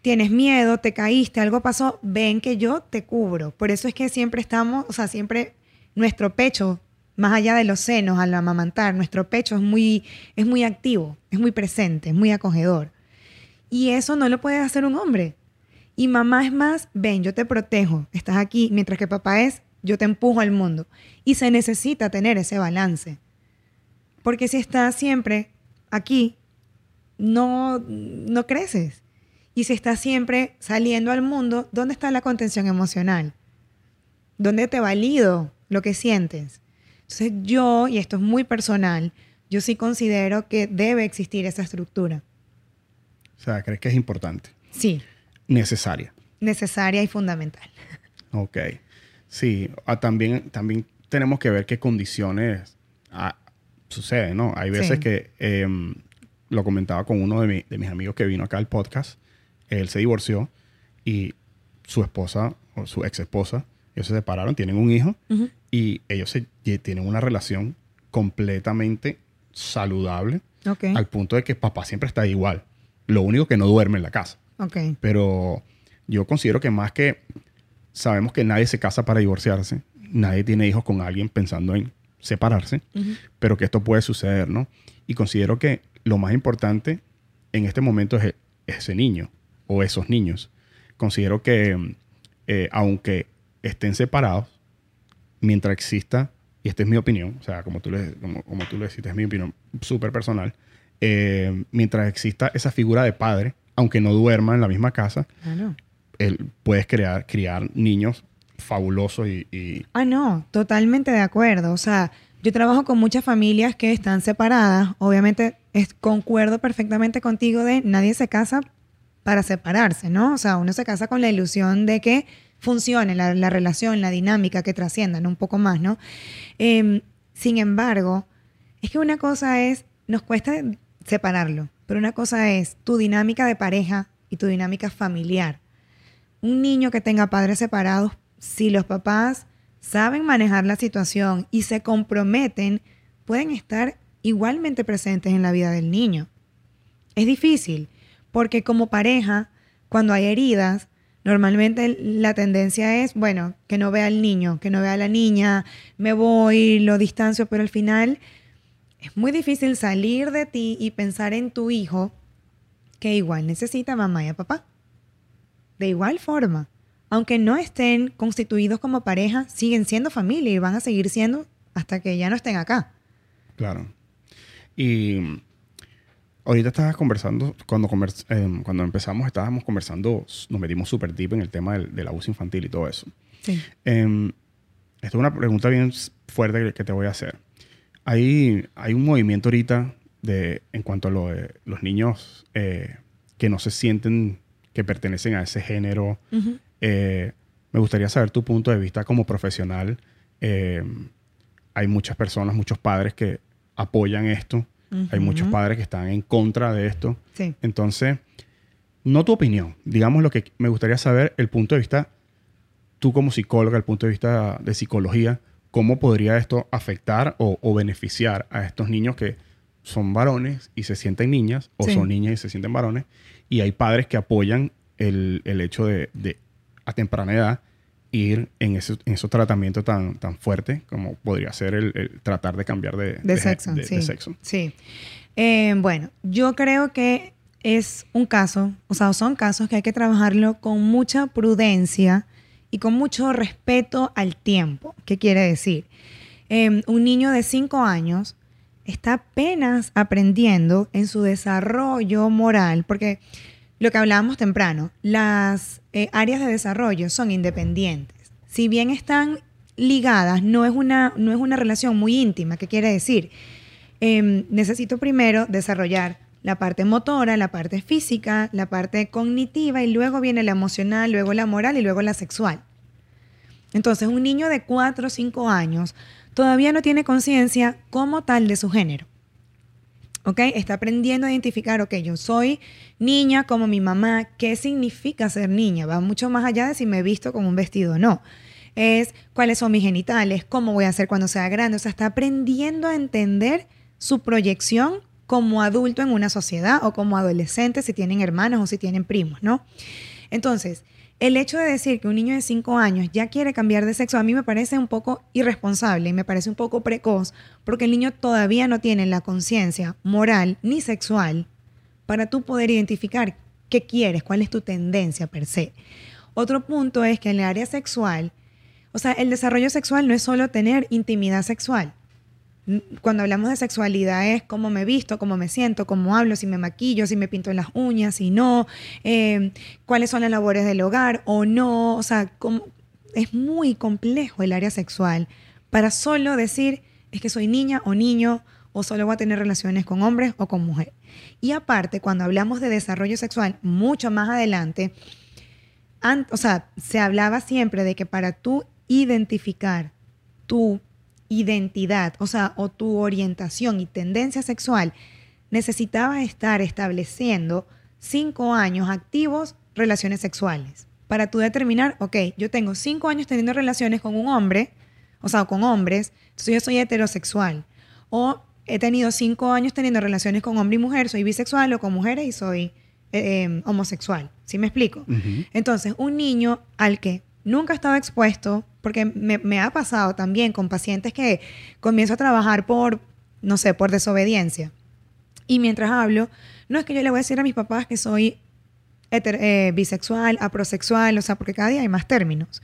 tienes miedo, te caíste, algo pasó, ven que yo te cubro. Por eso es que siempre estamos, o sea, siempre nuestro pecho, más allá de los senos al amamantar, nuestro pecho es muy, es muy activo, es muy presente, es muy acogedor. Y eso no lo puede hacer un hombre. Y mamá es más, ven, yo te protejo, estás aquí, mientras que papá es, yo te empujo al mundo. Y se necesita tener ese balance. Porque si estás siempre aquí, no, no creces. Y si estás siempre saliendo al mundo, ¿dónde está la contención emocional? ¿Dónde te valido lo que sientes? Entonces yo, y esto es muy personal, yo sí considero que debe existir esa estructura. O sea, ¿crees que es importante? Sí. Necesaria. Necesaria y fundamental. Ok. Sí, ah, también, también tenemos que ver qué condiciones ah, suceden, ¿no? Hay veces que em, lo comentaba con uno de, de, mis amigos que vino acá al podcast él se divorció y su esposa o su ex esposa, ellos se separaron, tienen un hijo y ellos tienen una relación completamente saludable al punto de que papá siempre está igual. Lo único que no duerme en la casa. Pero yo considero que más que sabemos que nadie se casa para divorciarse, nadie tiene hijos con alguien pensando en separarse, pero que esto puede suceder, ¿no? Y considero que lo más importante en este momento es ese niño o esos niños. Considero que eh, aunque estén separados, mientras exista, y esta es mi opinión, o sea, como tú le, como, tú le decís, es mi opinión súper personal, eh, mientras exista esa figura de padre, aunque no duerma en la misma casa, él, puedes crear, criar niños fabulosos y, y... Ah, no, totalmente de acuerdo. O sea, yo trabajo con muchas familias que están separadas. Obviamente, es, concuerdo perfectamente contigo de nadie se casa para separarse, ¿no? O sea, uno se casa con la ilusión de que funcione la, relación, la dinámica, que trasciendan un poco más, ¿no? Em, sin embargo, es que una cosa es, nos cuesta separarlo, pero una cosa es tu dinámica de pareja y tu dinámica familiar. Un niño que tenga padres separados, si los papás saben manejar la situación y se comprometen, pueden estar igualmente presentes en la vida del niño. Es difícil porque como pareja, cuando hay heridas, normalmente la tendencia es, bueno, que no vea al niño, que no vea a la niña, me voy, lo distancio, pero al final es muy difícil salir de ti y pensar en tu hijo que igual necesita mamá y a papá. De igual forma, aunque no estén constituidos como pareja, siguen siendo familia y van a seguir siendo hasta que ya no estén acá. Claro. Y Ahorita estabas conversando, cuando, em, cuando empezamos estábamos conversando, nos metimos súper deep en el tema del, abuso infantil y todo eso. Sí. Em, esta es una pregunta bien fuerte que te voy a hacer. Hay, hay un movimiento ahorita de, en cuanto a lo de los niños eh, que no se sienten que pertenecen a ese género. Eh, me gustaría saber tu punto de vista como profesional. Em, hay muchas personas, muchos padres que apoyan esto Hay muchos padres que están en contra de esto. Sí. Entonces, no tu opinión, digamos lo que me gustaría saber, el punto de vista, tú como psicóloga, el punto de vista de psicología, ¿cómo podría esto afectar o, o beneficiar a estos niños que son varones y se sienten niñas, o Sí. son niñas y se sienten varones, y hay padres que apoyan el, el hecho de, de, a temprana edad, ir en, ese, en esos tratamientos tan, tan fuertes como podría ser el, el tratar de cambiar de, De sexo, de- sí. de sexo. Sí. Eh, bueno, yo creo que es un caso, o sea, son casos que hay que trabajarlo con mucha prudencia y con mucho respeto al tiempo. ¿Qué quiere decir? Eh, un niño de 5 años está apenas aprendiendo en su desarrollo moral, porque lo que hablábamos temprano, las eh, áreas de desarrollo son independientes. Si bien están ligadas, no es una, no es una relación muy íntima. ¿Qué quiere decir? Em, necesito primero desarrollar la parte motora, la parte física, la parte cognitiva y luego viene la emocional, luego la moral y luego la sexual. Entonces, un niño de 4 o 5 años todavía no tiene conciencia como tal de su género. ¿Ok? Está aprendiendo a identificar, ok, yo soy niña como mi mamá. ¿Qué significa ser niña? Va mucho más allá de si me he visto con un vestido o no. Es cuáles son mis genitales, cómo voy a ser cuando sea grande. O sea, está aprendiendo a entender su proyección como adulto en una sociedad o como adolescente si tienen hermanos o si tienen primos, ¿no? Entonces, el hecho de decir que un niño de 5 años ya quiere cambiar de sexo a mí me parece un poco irresponsable y me parece un poco precoz porque el niño todavía no tiene la conciencia moral ni sexual para tú poder identificar qué quieres, cuál es tu tendencia per se. Otro punto es que en el área sexual, o sea, el desarrollo sexual no es solo tener intimidad sexual. Cuando hablamos de sexualidad es cómo me visto, cómo me siento, cómo hablo, si me maquillo, si me pinto las uñas, si no, eh, cuáles son las labores del hogar o no. O sea, es muy complejo el área sexual para solo decir es que soy niña o niño o solo voy a tener relaciones con hombres o con mujeres. Y aparte, cuando hablamos de desarrollo sexual, mucho más adelante, an- o sea, se hablaba siempre de que para tú identificar tu identidad, o sea, o tu orientación y tendencia sexual, necesitabas estar estableciendo cinco años activos relaciones sexuales. Para tú determinar, ok, yo tengo cinco años teniendo relaciones con un hombre, o sea, con hombres, entonces yo soy heterosexual. O he tenido cinco años teniendo relaciones con hombre y mujer, soy bisexual o con mujeres y soy eh, eh, homosexual. ¿Sí me explico? Entonces, un niño al que nunca ha estado expuesto, porque me, me ha pasado también con pacientes que comienzo a trabajar por, no sé, por desobediencia. Y mientras hablo, no es que yo le voy a decir a mis papás que soy heter- eh, bisexual, aprosexual, o sea, porque cada día hay más términos.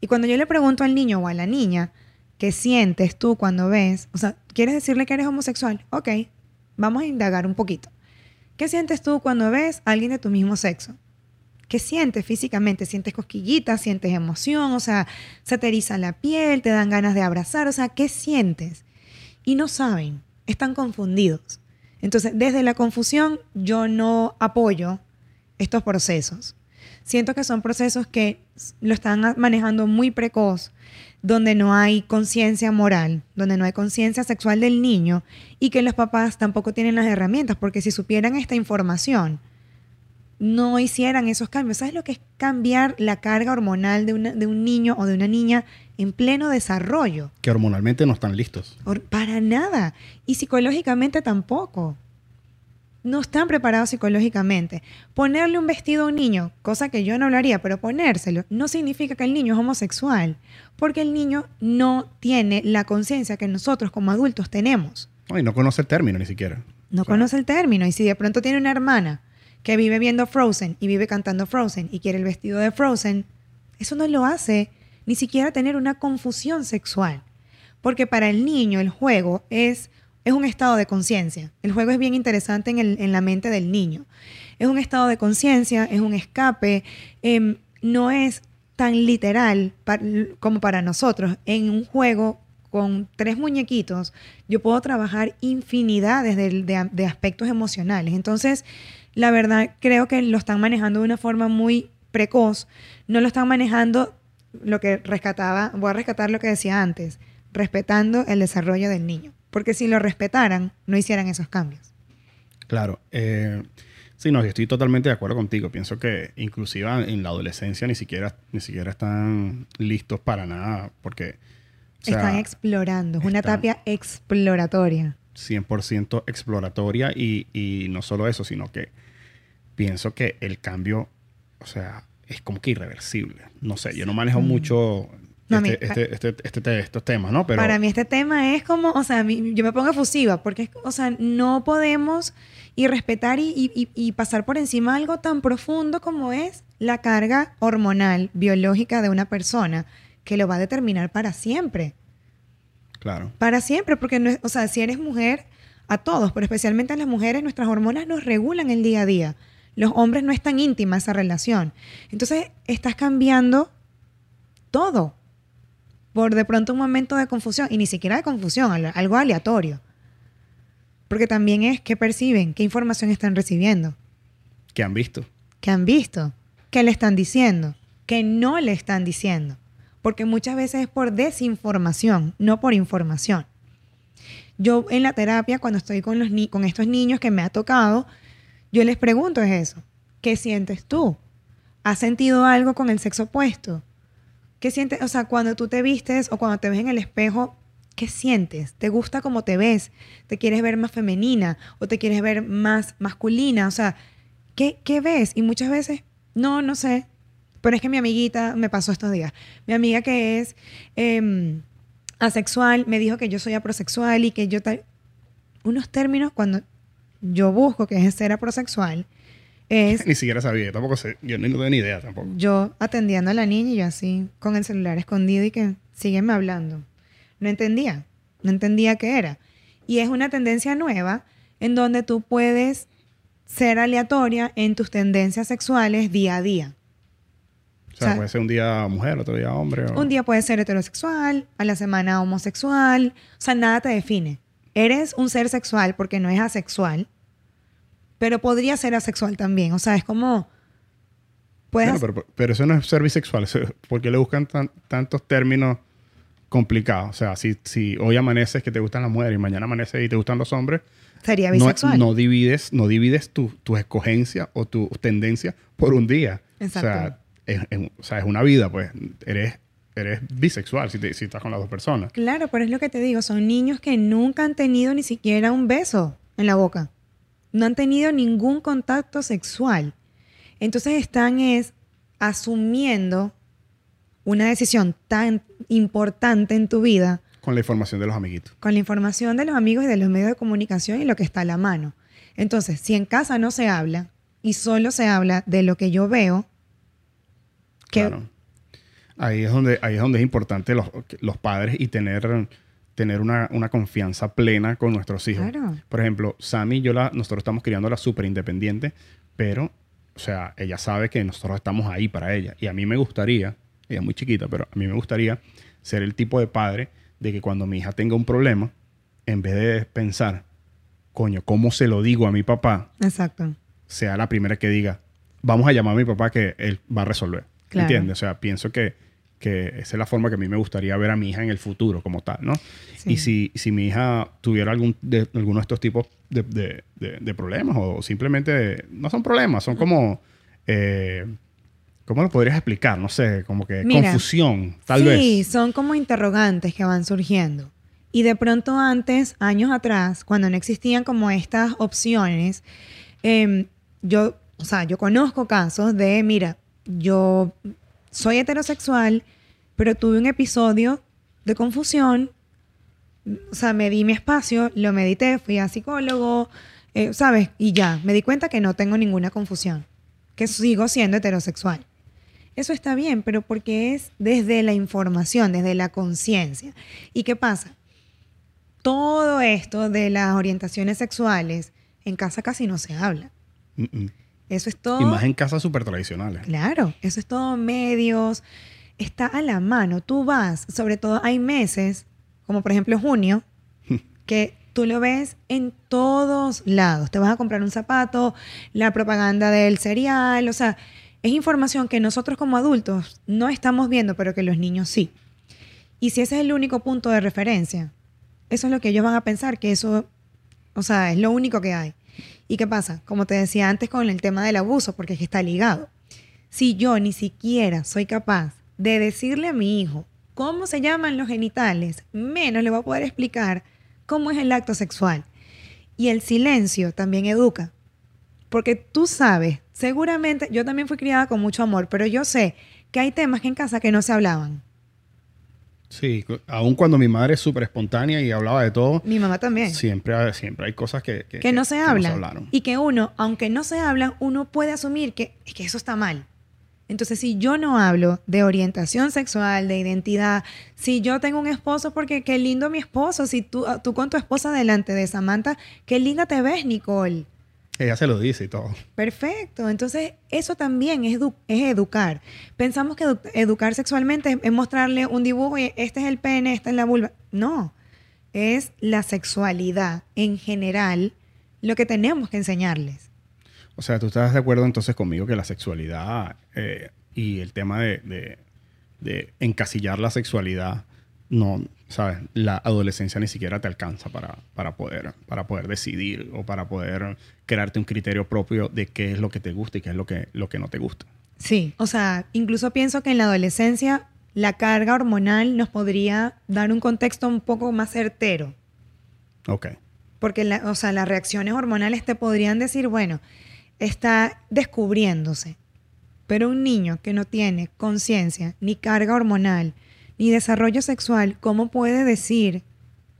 Y cuando yo le pregunto al niño o a la niña, ¿qué sientes tú cuando ves? O sea, ¿quieres decirle que eres homosexual? Ok, vamos a indagar un poquito. ¿Qué sientes tú cuando ves a alguien de tu mismo sexo? ¿Qué sientes físicamente? ¿Sientes cosquillitas? ¿Sientes emoción? O sea, se te la piel, te dan ganas de abrazar. O sea, ¿qué sientes? Y no saben, están confundidos. Entonces, desde la confusión, yo no apoyo estos procesos. Siento que son procesos que lo están manejando muy precoz, donde no hay conciencia moral, donde no hay conciencia sexual del niño y que los papás tampoco tienen las herramientas, porque si supieran esta información, no hicieran esos cambios. ¿Sabes lo que es cambiar la carga hormonal de, una- de un niño o de una niña en pleno desarrollo? Que hormonalmente no están listos. Or- Para nada. Y psicológicamente tampoco. No están preparados psicológicamente. Ponerle un vestido a un niño, cosa que yo no lo haría, pero ponérselo, no significa que el niño es homosexual, porque el niño no tiene la conciencia que nosotros como adultos tenemos. No, y no conoce el término ni siquiera. No O sea, conoce el término. Y si de pronto tiene una hermana que vive viendo Frozen y vive cantando Frozen y quiere el vestido de Frozen, eso no lo hace ni siquiera tener una confusión sexual. Porque para el niño el juego es, es un estado de conciencia. El juego es bien interesante en, el- en la mente del niño. Es un estado de conciencia, es un escape, em, no es tan literal como para nosotros. En un juego con tres muñequitos, yo puedo trabajar infinidades de, de- de aspectos emocionales. Entonces, la verdad, creo que lo están manejando de una forma muy precoz. No lo están manejando lo que rescataba, voy a rescatar lo que decía antes, respetando el desarrollo del niño. Porque si lo respetaran, no hicieran esos cambios. Claro. Eh, sí, no, estoy totalmente de acuerdo contigo. Pienso que inclusive en la adolescencia ni siquiera, ni siquiera están listos para nada porque... o sea, están explorando, es una tapia exploratoria. 100% exploratoria y, y no solo eso, sino que pienso que el cambio, o sea, es como que irreversible. No sé, yo no manejo mucho No, este, este- este- este te- estos temas, ¿no? Pero Para mí este tema es como, o sea, yo me pongo efusiva porque, es- o sea, no podemos irrespetar y, y- y- y pasar por encima algo tan profundo como es la carga hormonal, biológica de una persona que lo va a determinar para siempre. claro, Para siempre, porque, no es- o sea, si eres mujer, a todos, pero especialmente a las mujeres, nuestras hormonas nos regulan el día a día. Los hombres no es tan íntima esa relación. Entonces, estás cambiando todo por de pronto un momento de confusión, y ni siquiera de confusión, al- algo aleatorio. Porque también es qué perciben, qué información están recibiendo, que han visto. qué han visto, qué le están diciendo, qué no le están diciendo. Porque muchas veces es por desinformación, no por información. Yo en la terapia, cuando estoy con, los ni- con estos niños que me ha tocado, yo les pregunto es eso. ¿Qué sientes tú? ¿Has sentido algo con el sexo opuesto? ¿Qué sientes? O sea, cuando tú te vistes o cuando te ves en el espejo, ¿qué sientes? ¿Te gusta cómo te ves? ¿Te quieres ver más femenina o te quieres ver más masculina? O sea, ¿qué, qué ves? Y muchas veces, no, no sé. Pero es que mi amiguita me pasó estos días. Mi amiga que es em, asexual me dijo que yo soy aprosexual y que yo tal. Unos términos cuando yo busco que es ser aprosexual es Ni siquiera sabía, yo tampoco sé, yo ni no tengo ni idea tampoco. yo atendiendo a la niña y yo así con el celular escondido y que sígueme hablando. No entendía, no entendía qué era. Y es una tendencia nueva en donde tú puedes ser aleatoria en tus tendencias sexuales día a día. O sea, O sea, puede ser un día mujer, otro día hombre. o- Un día puedes ser heterosexual, a la semana homosexual, o sea, nada te define. Eres un ser sexual porque no es asexual, pero podría ser asexual también. O sea, es como... Puedes Bueno, pero, pero eso no es ser bisexual. ¿Por qué le buscan tan- tantos términos complicados? O sea, si, si hoy amaneces que te gustan las mujeres y mañana amaneces y te gustan los hombres, sería no, bisexual. no divides, no divides tu, tu escogencia o tu tendencia por un día. Exacto. O sea, es, es- o sea, es una vida, pues. Eres, eres bisexual si, te- si estás con las dos personas. Claro, pero es lo que te digo, son niños que nunca han tenido ni siquiera un beso en la boca. No han tenido ningún contacto sexual. Entonces están es asumiendo una decisión tan importante en tu vida Con la información de los amiguitos. con la información de los amigos y de los medios de comunicación y lo que está a la mano. Entonces, si en casa no se habla y solo se habla de lo que yo veo, que Claro. Ahí es donde, ahí es donde es importante los, los padres y tener, tener una, una confianza plena con nuestros hijos. Claro. Por ejemplo, Sammy yo la, nosotros estamos criándola súper independiente, pero, o sea, ella sabe que nosotros estamos ahí para ella. Y a mí me gustaría, ella es muy chiquita, pero a mí me gustaría ser el tipo de padre de que cuando mi hija tenga un problema, en vez de pensar, coño, ¿cómo se lo digo a mi papá? exacto. sea la primera que diga, vamos a llamar a mi papá que él va a resolver. Claro. ¿Entiendes? O sea, pienso que, que esa es la forma que a mí me gustaría ver a mi hija en el futuro como tal, ¿no? Sí. Y si, si mi hija tuviera algún de, alguno de estos tipos de, de- problemas o simplemente no son problemas, son como... eh, ¿Cómo lo podrías explicar? No sé, como que Mira, confusión, tal sí, vez. son como interrogantes que van surgiendo. Y de pronto antes, años atrás, cuando no existían como estas opciones, em, yo, o sea, yo conozco casos de, mira, yo soy heterosexual, pero tuve un episodio de confusión, o sea, me di mi espacio, lo medité, fui a psicólogo, eh, ¿sabes? Y ya, me di cuenta que no tengo ninguna confusión, que sigo siendo heterosexual. Eso está bien, pero porque es desde la información, desde la conciencia. ¿Y qué pasa? Todo esto de las orientaciones sexuales en casa casi no se habla. Mm. Eso es todo. Y más en casas súper tradicionales. Claro, eso es todo medios, está a la mano. Tú vas, sobre todo hay meses, como por ejemplo junio, que tú lo ves en todos lados. Te vas a comprar un zapato, la propaganda del cereal, o sea, es información que nosotros como adultos no estamos viendo, pero que los niños sí. Y si ese es el único punto de referencia, eso es lo que ellos van a pensar, que eso, o sea, es lo único que hay. ¿Y qué pasa? Como te decía antes con el tema del abuso, porque es que está ligado. Si yo ni siquiera soy capaz de decirle a mi hijo cómo se llaman los genitales, menos le voy a poder explicar cómo es el acto sexual. Y el silencio también educa. Porque tú sabes, seguramente, yo también fui criada con mucho amor, pero yo sé que hay temas que en casa que no se hablaban. Sí, aun cuando mi madre es súper espontánea y hablaba de todo. Mi mamá también. Siempre, siempre hay cosas que, que, no se hablan. y que uno, aunque no se hablan, uno puede asumir que, que eso está mal. Entonces, si yo no hablo de orientación sexual, de identidad, si yo tengo un esposo, porque qué lindo mi esposo, si tú, tú con tu esposa delante de Samantha, qué linda te ves, Nicole. Ella se lo dice y todo. Perfecto. Entonces, eso también es, es educar. Pensamos que educar sexualmente es, mostrarle un dibujo y este es el pene, esta es la vulva. No. Es la sexualidad en general lo que tenemos que enseñarles. O sea, tú estás de acuerdo entonces conmigo que la sexualidad eh, y el tema de, de encasillar la sexualidad no, ¿sabes? La adolescencia ni siquiera te alcanza para, para, poder, para poder decidir o para poder crearte un criterio propio de qué es lo que te gusta y qué es lo que, lo que no te gusta. Sí, o sea, incluso pienso que en la adolescencia la carga hormonal nos podría dar un contexto un poco más certero. Ok. Porque, o sea, las reacciones hormonales te podrían decir, bueno, está descubriéndose. Pero un niño que no tiene conciencia ni carga hormonal, ni desarrollo sexual, ¿cómo puede decir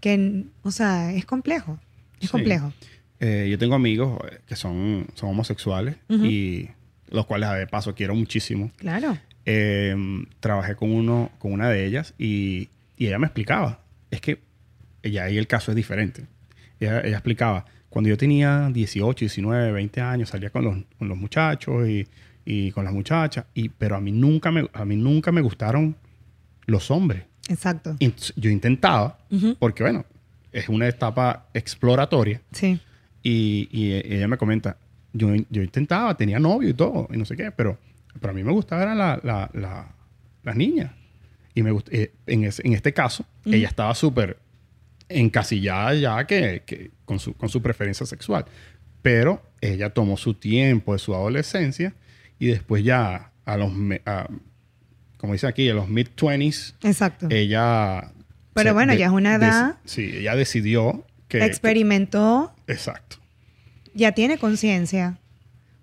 que, o sea, es complejo? Es complejo. Eh, yo tengo amigos eh, que son, son homosexuales y los cuales de paso quiero muchísimo. Claro. Em, trabajé con uno, con una de ellas y, y, ella me explicaba. Es que ella ahí el caso es diferente. Ella, ella, explicaba, cuando yo tenía 18, 19, 20 años, salía con los, con los muchachos y, y, con las muchachas, y, pero a mí nunca me, a mí nunca me gustaron los hombres. Exacto. yo intentaba, porque bueno, es una etapa exploratoria. Sí. Y, y ella me comenta, yo, yo, intentaba, tenía novio y todo, y no sé qué, pero, pero a mí me gustaba la, la, la, las niñas. Y me eh, en, en, este caso, ella estaba súper encasillada ya que, que, con, su, con su preferencia sexual. Pero ella tomó su tiempo de su adolescencia y después ya a los como dice aquí, en los mid-20s. Exacto. Ella... Pero bueno, ya es una edad... sí, ella decidió que... Experimentó. exacto. Ya tiene conciencia.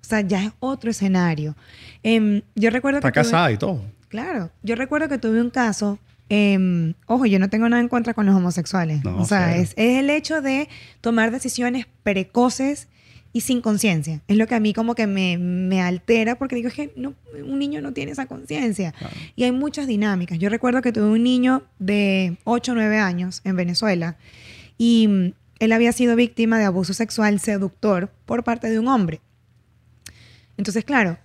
O sea, ya es otro escenario. Em, yo recuerdo Está casada y todo. Claro. Yo recuerdo que tuve un caso... Em, ojo, yo no tengo nada en contra con los homosexuales. o sea, es, es, el hecho de tomar decisiones precoces y sin conciencia. Es lo que a mí como que me, me altera porque digo, es que no, un niño no tiene esa conciencia. Y hay muchas dinámicas. Yo recuerdo que tuve un niño de 8 o 9 años en Venezuela y mm, él había sido víctima de abuso sexual seductor por parte de un hombre. Entonces, claro,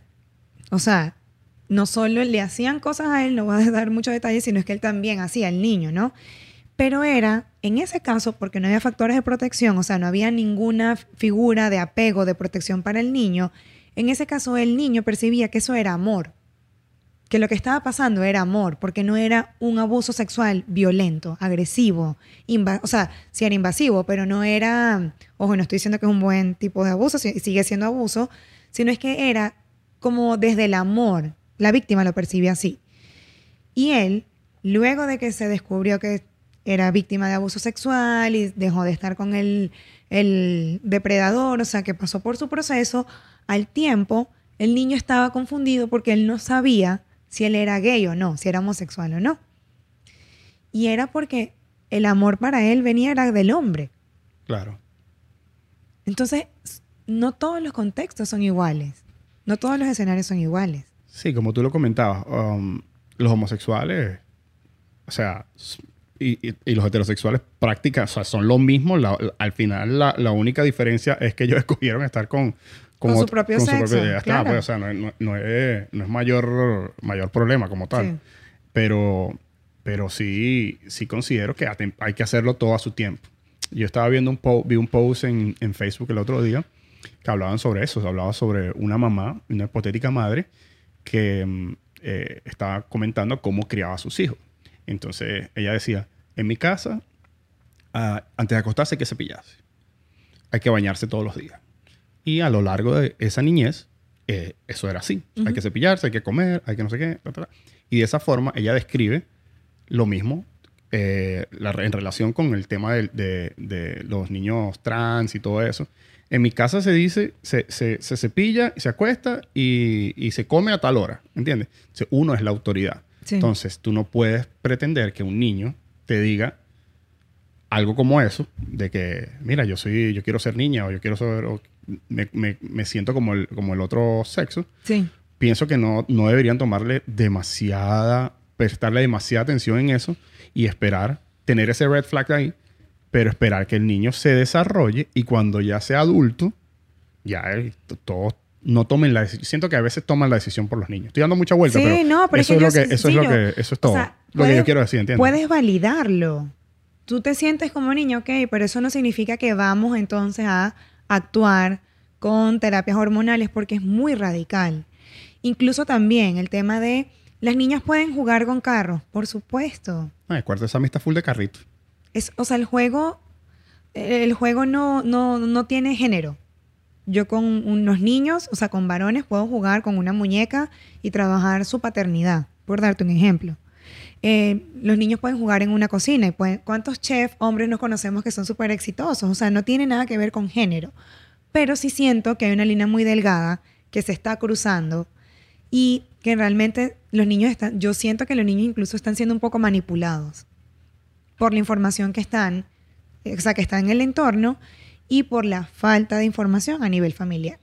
o sea, no solo le hacían cosas a él, no voy a dar muchos detalles, sino es que él también hacía al niño, ¿no? Pero era, en ese caso, porque no había factores de protección, o sea, no había ninguna figura de apego, de protección para el niño, en ese caso el niño percibía que eso era amor, que lo que estaba pasando era amor, porque no era un abuso sexual violento, agresivo, o sea, sí era invasivo, pero no era, ojo, no estoy diciendo que es un buen tipo de abuso, sigue siendo abuso, sino es que era como desde el amor, la víctima lo percibía así. Y él, luego de que se descubrió que era víctima de abuso sexual y dejó de estar con el, el depredador, o sea, que pasó por su proceso, al tiempo el niño estaba confundido porque él no sabía si él era gay o no, si era homosexual o no. Y era porque el amor para él venía era del hombre. Claro. Entonces, no todos los contextos son iguales. No todos los escenarios son iguales. Sí, como tú lo comentabas, um, los homosexuales, o sea, y, los heterosexuales prácticas, o sea, son lo mismo. al final, la, única diferencia es que ellos escogieron estar con, con, su propio sexo. pues, o sea, no, es, mayor, mayor problema como tal. Pero, pero sí, sí considero que hay que hacerlo todo a su tiempo. Yo estaba viendo un post, vi un post en, en, Facebook el otro día que hablaban sobre eso. Se hablaba sobre una mamá, una hipotética madre, que mm, eh, estaba comentando cómo criaba a sus hijos. Entonces ella decía, en mi casa ah, antes de acostarse hay que cepillarse. Hay que bañarse todos los días. Y a lo largo de esa niñez, eh, eso era así. Hay que cepillarse, hay que comer, hay que no sé qué. Y de esa forma ella describe lo mismo eh, en relación con el tema de, los niños trans y todo eso. En mi casa se dice, se, se, se cepilla, se acuesta y, y, se come a tal hora, ¿entiendes? uno es la autoridad. Entonces, tú no puedes pretender que un niño te diga algo como eso, de que, mira, yo soy, yo quiero ser niña o yo quiero ser, me, me, me, siento como el, como el otro sexo. Sí. Pienso que no, no deberían tomarle demasiada, prestarle demasiada atención en eso y esperar, tener ese red flag ahí, pero esperar que el niño se desarrolle y cuando ya sea adulto, ya todos no tomen la decisión. Siento que a veces toman la decisión por los niños. Estoy dando mucha vuelta, pero, no, pero eso, es, lo que, eso es lo que, eso es todo. lo que yo quiero decir, ¿entiendes? Puedes validarlo. Tú te sientes como niño, ok, pero eso no significa que vamos entonces a actuar con terapias hormonales porque es muy radical. Incluso también el tema de las niñas pueden jugar con carros, por supuesto. Ah, el cuarto de Sammy está full de carritos. Es, o sea, el juego, el juego no, no, no tiene género. Yo con unos niños, o sea, con varones, puedo jugar con una muñeca y trabajar su paternidad, por darte un ejemplo. Eh, los niños pueden jugar en una cocina y pueden, ¿cuántos chefs hombres nos conocemos que son súper exitosos? O sea, no tiene nada que ver con género. Pero sí siento que hay una línea muy delgada que se está cruzando y que realmente los niños están, yo siento que los niños incluso están siendo un poco manipulados por la información que están, o sea, que está en el entorno y por la falta de información a nivel familiar.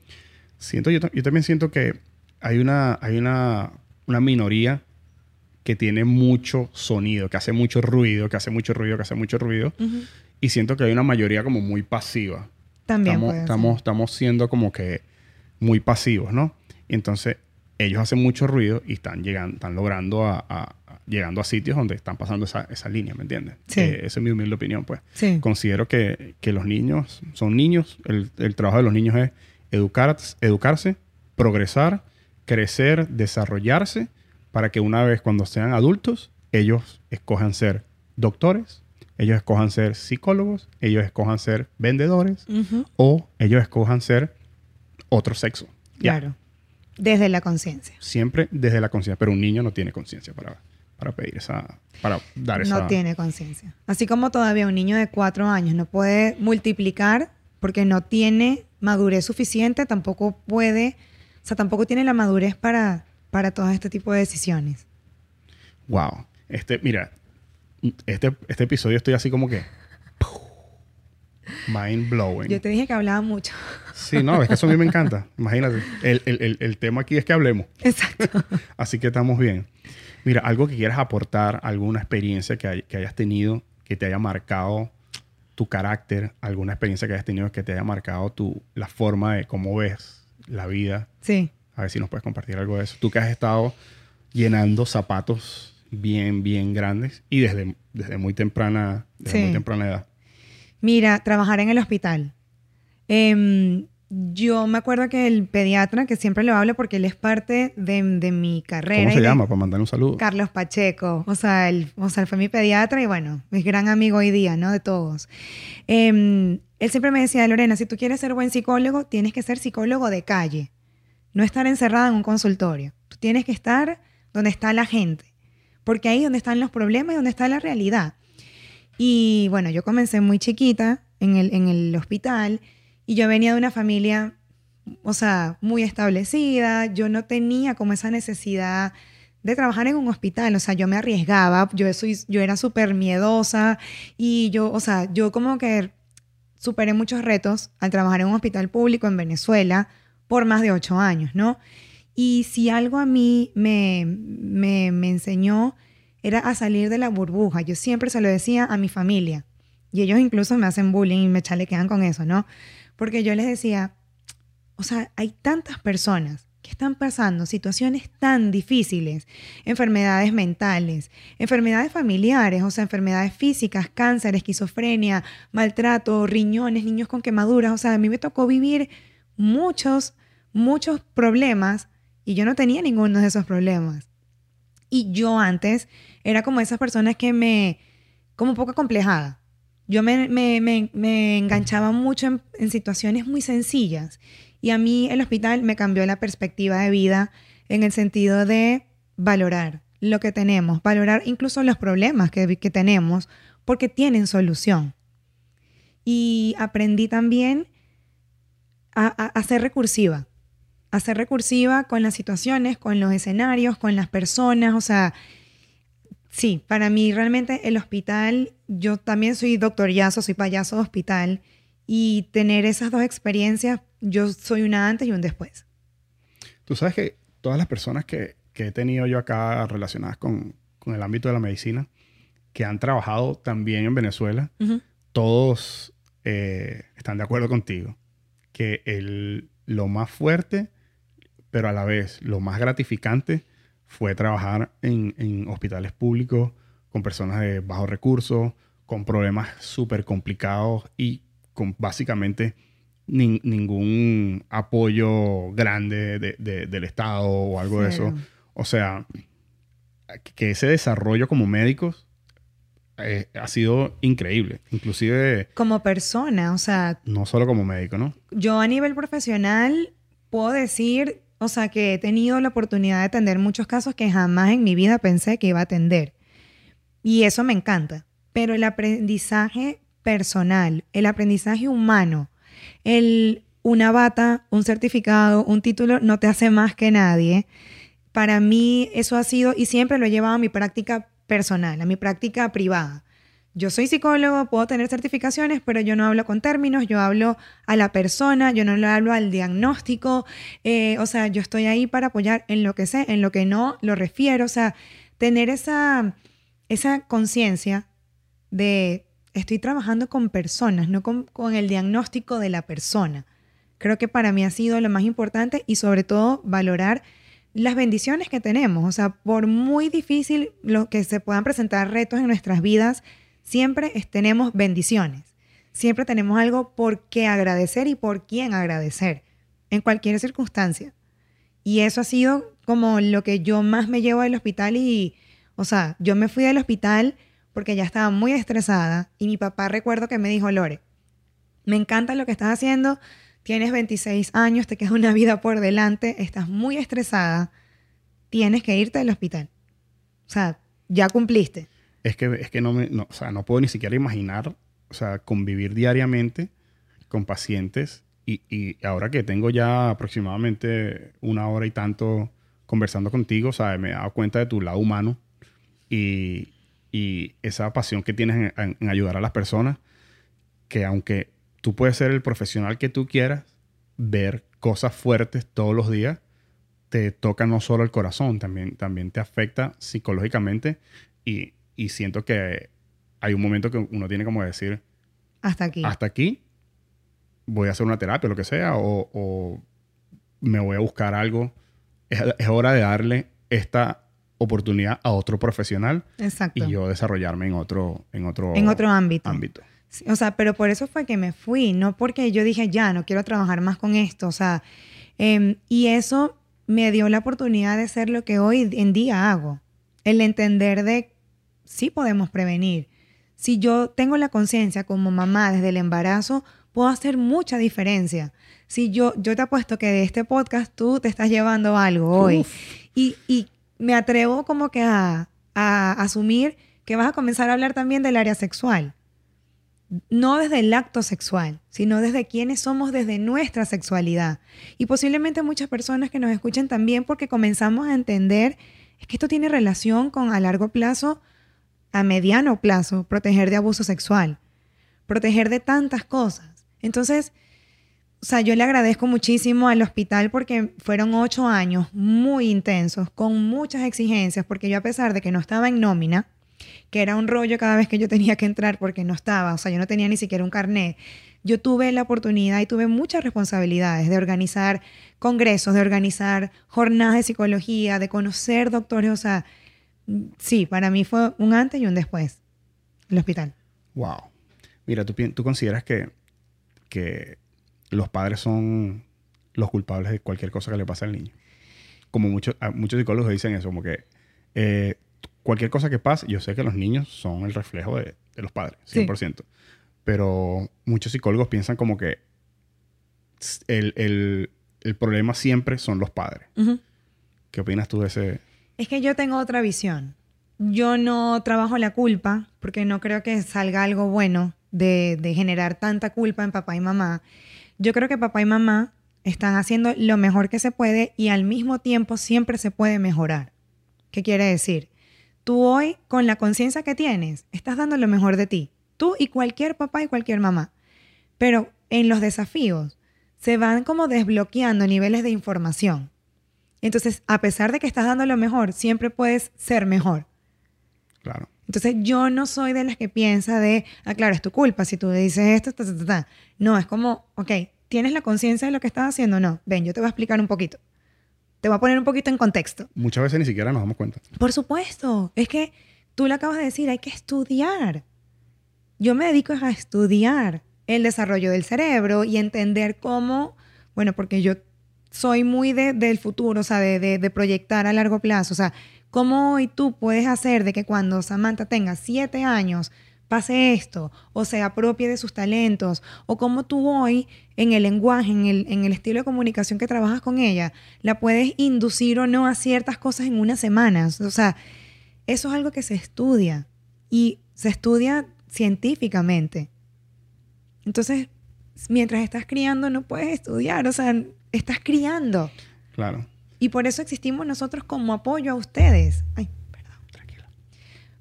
Siento, yo, también siento que hay una, hay una, una minoría que tiene mucho sonido, que hace mucho ruido, que hace mucho ruido, que hace mucho ruido. Y siento que hay una mayoría como muy pasiva. También estamos, estamos, estamos siendo como que muy pasivos, ¿no? Y entonces ellos hacen mucho ruido y están llegando, están logrando a, llegando a sitios donde están pasando esa, esa línea, ¿me entiendes? Sí. Eh, esa es mi humilde opinión, pues. Sí. Considero que, que, los niños son niños, el, el, trabajo de los niños es educar, educarse, progresar, crecer, desarrollarse, para que una vez cuando sean adultos, ellos escojan ser doctores, ellos escojan ser psicólogos, ellos escojan ser vendedores o ellos escojan ser otro sexo. Claro. Desde la conciencia. Siempre desde la conciencia, pero un niño no tiene conciencia para, para pedir esa, para dar esa... No tiene conciencia. Así como todavía un niño de cuatro años no puede multiplicar porque no tiene madurez suficiente, tampoco puede, o sea, tampoco tiene la madurez para, para todo este tipo de decisiones. Wow. Este, mira, este, este episodio estoy así como que... Mind blowing. Yo te dije que hablaba mucho. Sí, no, es que eso a mí me encanta. Imagínate. El, el, el, tema aquí es que hablemos. Exacto. Así que estamos bien. Mira, algo que quieras aportar, alguna experiencia que, que, hayas tenido que te haya marcado tu carácter, alguna experiencia que hayas tenido que te haya marcado tu, la forma de cómo ves la vida. Sí. A ver si nos puedes compartir algo de eso. Tú que has estado llenando zapatos bien, bien grandes y desde, desde muy temprana, desde muy temprana edad. Mira, trabajar en el hospital. Em, yo me acuerdo que el pediatra, que siempre lo hablo porque él es parte de, mi carrera. ¿Cómo se llama? Para mandarle un saludo. Carlos Pacheco. O sea, él, o sea, fue mi pediatra y bueno, mi gran amigo hoy día, ¿no? De todos. Em, él siempre me decía, Lorena, si tú quieres ser buen psicólogo, tienes que ser psicólogo de calle. No estar encerrada en un consultorio. Tú tienes que estar donde está la gente. Porque ahí es donde están los problemas y donde está la realidad. Y bueno, yo comencé muy chiquita en el, en el hospital y yo venía de una familia, o sea, muy establecida. Yo no tenía como esa necesidad de trabajar en un hospital, o sea, yo me arriesgaba, yo, soy, yo era súper miedosa y yo, o sea, yo como que superé muchos retos al trabajar en un hospital público en Venezuela por más de ocho años, ¿no? Y si algo a mí me, me, me enseñó era a salir de la burbuja. Yo siempre se lo decía a mi familia. Y ellos incluso me hacen bullying y me chalequean con eso, ¿no? Porque yo les decía, o sea, hay tantas personas que están pasando situaciones tan difíciles, enfermedades mentales, enfermedades familiares, o sea, enfermedades físicas, cáncer, esquizofrenia, maltrato, riñones, niños con quemaduras, o sea, a mí me tocó vivir muchos, muchos problemas y yo no tenía ninguno de esos problemas. Y yo antes era como esas personas que me, como un poco complejada. Yo me, me, me, enganchaba mucho en, en situaciones muy sencillas. Y a mí el hospital me cambió la perspectiva de vida en el sentido de valorar lo que tenemos, valorar incluso los problemas que, que tenemos, porque tienen solución. Y aprendí también a, a, a, ser recursiva, a ser recursiva con las situaciones, con los escenarios, con las personas, o sea, sí, para mí realmente el hospital, yo también soy doctoriazo, soy payaso de hospital, y tener esas dos experiencias, yo soy una antes y un después. Tú sabes que todas las personas que, que he tenido yo acá relacionadas con, con, el ámbito de la medicina, que han trabajado también en Venezuela, uh -huh. todos eh, están de acuerdo contigo, que el, lo más fuerte, pero a la vez lo más gratificante, fue trabajar en, en hospitales públicos con personas de bajos recursos, con problemas súper complicados y con básicamente ni, ningún apoyo grande de, de, del Estado o algo de eso. O sea, que ese desarrollo como médicos eh, ha sido increíble. Inclusive... Como persona, o sea... No solo como médico, ¿no? Yo a nivel profesional puedo decir, o sea, que he tenido la oportunidad de atender muchos casos que jamás en mi vida pensé que iba a atender. Y eso me encanta. Pero el aprendizaje personal, el aprendizaje humano, el, una bata, un certificado, un título no te hace más que nadie. Para mí eso ha sido y siempre lo he llevado a mi práctica personal, a mi práctica privada. Yo soy psicólogo, puedo tener certificaciones, pero yo no hablo con términos, yo hablo a la persona, yo no le hablo al diagnóstico, eh, o sea, yo estoy ahí para apoyar en lo que sé, en lo que no, lo refiero, o sea, tener esa, esa conciencia de estoy trabajando con personas, no con, con, el diagnóstico de la persona. Creo que para mí ha sido lo más importante y sobre todo valorar las bendiciones que tenemos. O sea, por muy difícil lo que se puedan presentar retos en nuestras vidas, siempre tenemos bendiciones. Siempre tenemos algo por qué agradecer y por quién agradecer en cualquier circunstancia. Y eso ha sido como lo que yo más me llevo del hospital y, o sea, yo me fui del hospital porque ya estaba muy estresada y mi papá recuerdo que me dijo, Lore, me encanta lo que estás haciendo, tienes 26 años, te queda una vida por delante, estás muy estresada, tienes que irte del hospital. O sea, ya cumpliste. Es que, es que no, me, no, o sea, no puedo ni siquiera imaginar, o sea, convivir diariamente con pacientes y, y ahora que tengo ya aproximadamente una hora y tanto conversando contigo, o sea, me he dado cuenta de tu lado humano y, y esa pasión que tienes en, ayudar a las personas, que aunque tú puedes ser el profesional que tú quieras, ver cosas fuertes todos los días, te toca no solo el corazón, también, también te afecta psicológicamente y, y siento que hay un momento que uno tiene como decir, hasta aquí. Hasta aquí voy a hacer una terapia, lo que sea, o, o me voy a buscar algo. Es, es hora de darle esta oportunidad a otro profesional Exacto. y yo desarrollarme en otro, en otro, en otro ámbito. ámbito. Sí, o sea, pero por eso fue que me fui, no porque yo dije, ya, no quiero trabajar más con esto, o sea, eh, y eso me dio la oportunidad de ser lo que hoy en día hago, el entender de sí podemos prevenir. Si yo tengo la conciencia como mamá desde el embarazo, puedo hacer mucha diferencia. Si yo, yo te apuesto que de este podcast tú te estás llevando algo hoy y, y me atrevo como que a, a, asumir que vas a comenzar a hablar también del área sexual. No desde el acto sexual, sino desde quienes somos desde nuestra sexualidad. Y posiblemente muchas personas que nos escuchen también porque comenzamos a entender es que esto tiene relación con a largo plazo, a mediano plazo, proteger de abuso sexual, proteger de tantas cosas. Entonces, o sea, yo le agradezco muchísimo al hospital porque fueron ocho años muy intensos, con muchas exigencias, porque yo a pesar de que no estaba en nómina, que era un rollo cada vez que yo tenía que entrar porque no estaba, o sea, yo no tenía ni siquiera un carnet, yo tuve la oportunidad y tuve muchas responsabilidades de organizar congresos, de organizar jornadas de psicología, de conocer doctores, o sea, sí, para mí fue un antes y un después, el hospital. Wow. Mira, ¿tú, tú consideras que, que los padres son los culpables de cualquier cosa que le pase al niño. Como muchos, muchos psicólogos dicen eso, como que eh, cualquier cosa que pase, yo sé que los niños son el reflejo de, de los padres, Sí. 100%. Pero muchos psicólogos piensan como que el, el- el problema siempre son los padres. ¿Qué opinas tú de ese? Es que yo tengo otra visión. Yo no trabajo la culpa porque no creo que salga algo bueno de, generar tanta culpa en papá y mamá. Yo creo que papá y mamá están haciendo lo mejor que se puede y al mismo tiempo siempre se puede mejorar. ¿Qué quiere decir? Tú hoy, con la conciencia que tienes, estás dando lo mejor de ti. Tú y cualquier papá y cualquier mamá. Pero en los desafíos se van como desbloqueando niveles de información. Entonces, a pesar de que estás dando lo mejor, siempre puedes ser mejor. Claro. Entonces, yo no soy de las que piensa de, ah, claro, es tu culpa si tú dices esto, ta, ta, ta. No, es como, ok, ¿tienes la conciencia de lo que estás haciendo? No, ven, yo te voy a explicar un poquito. Te voy a poner un poquito en contexto. Muchas veces ni siquiera nos damos cuenta. Por supuesto, es que tú le acabas de decir, hay que estudiar. Yo me dedico a estudiar el desarrollo del cerebro y entender cómo, bueno, porque yo soy muy de- del futuro, o sea, de, de- proyectar a largo plazo, o sea, cómo hoy tú puedes hacer de que cuando Samantha tenga siete años pase esto, o se apropie de sus talentos, o cómo tú hoy en el lenguaje, en el, en el estilo de comunicación que trabajas con ella, la puedes inducir o no a ciertas cosas en unas semanas. O sea, eso es algo que se estudia y se estudia científicamente. Entonces, mientras estás criando no puedes estudiar, o sea, estás criando. Claro. Y por eso existimos nosotros como apoyo a ustedes. Ay, perdón. Tranquila.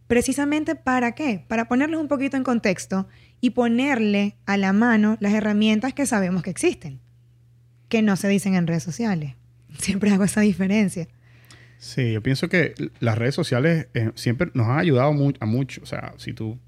Precisamente para qué? Para ponerlos un poquito en contexto y ponerle a la mano las herramientas que sabemos que existen, que no se dicen en redes sociales. Siempre hago esa diferencia. Sí, yo pienso que las redes sociales eh, siempre nos han ayudado mu- a mucho. O sea, si tú,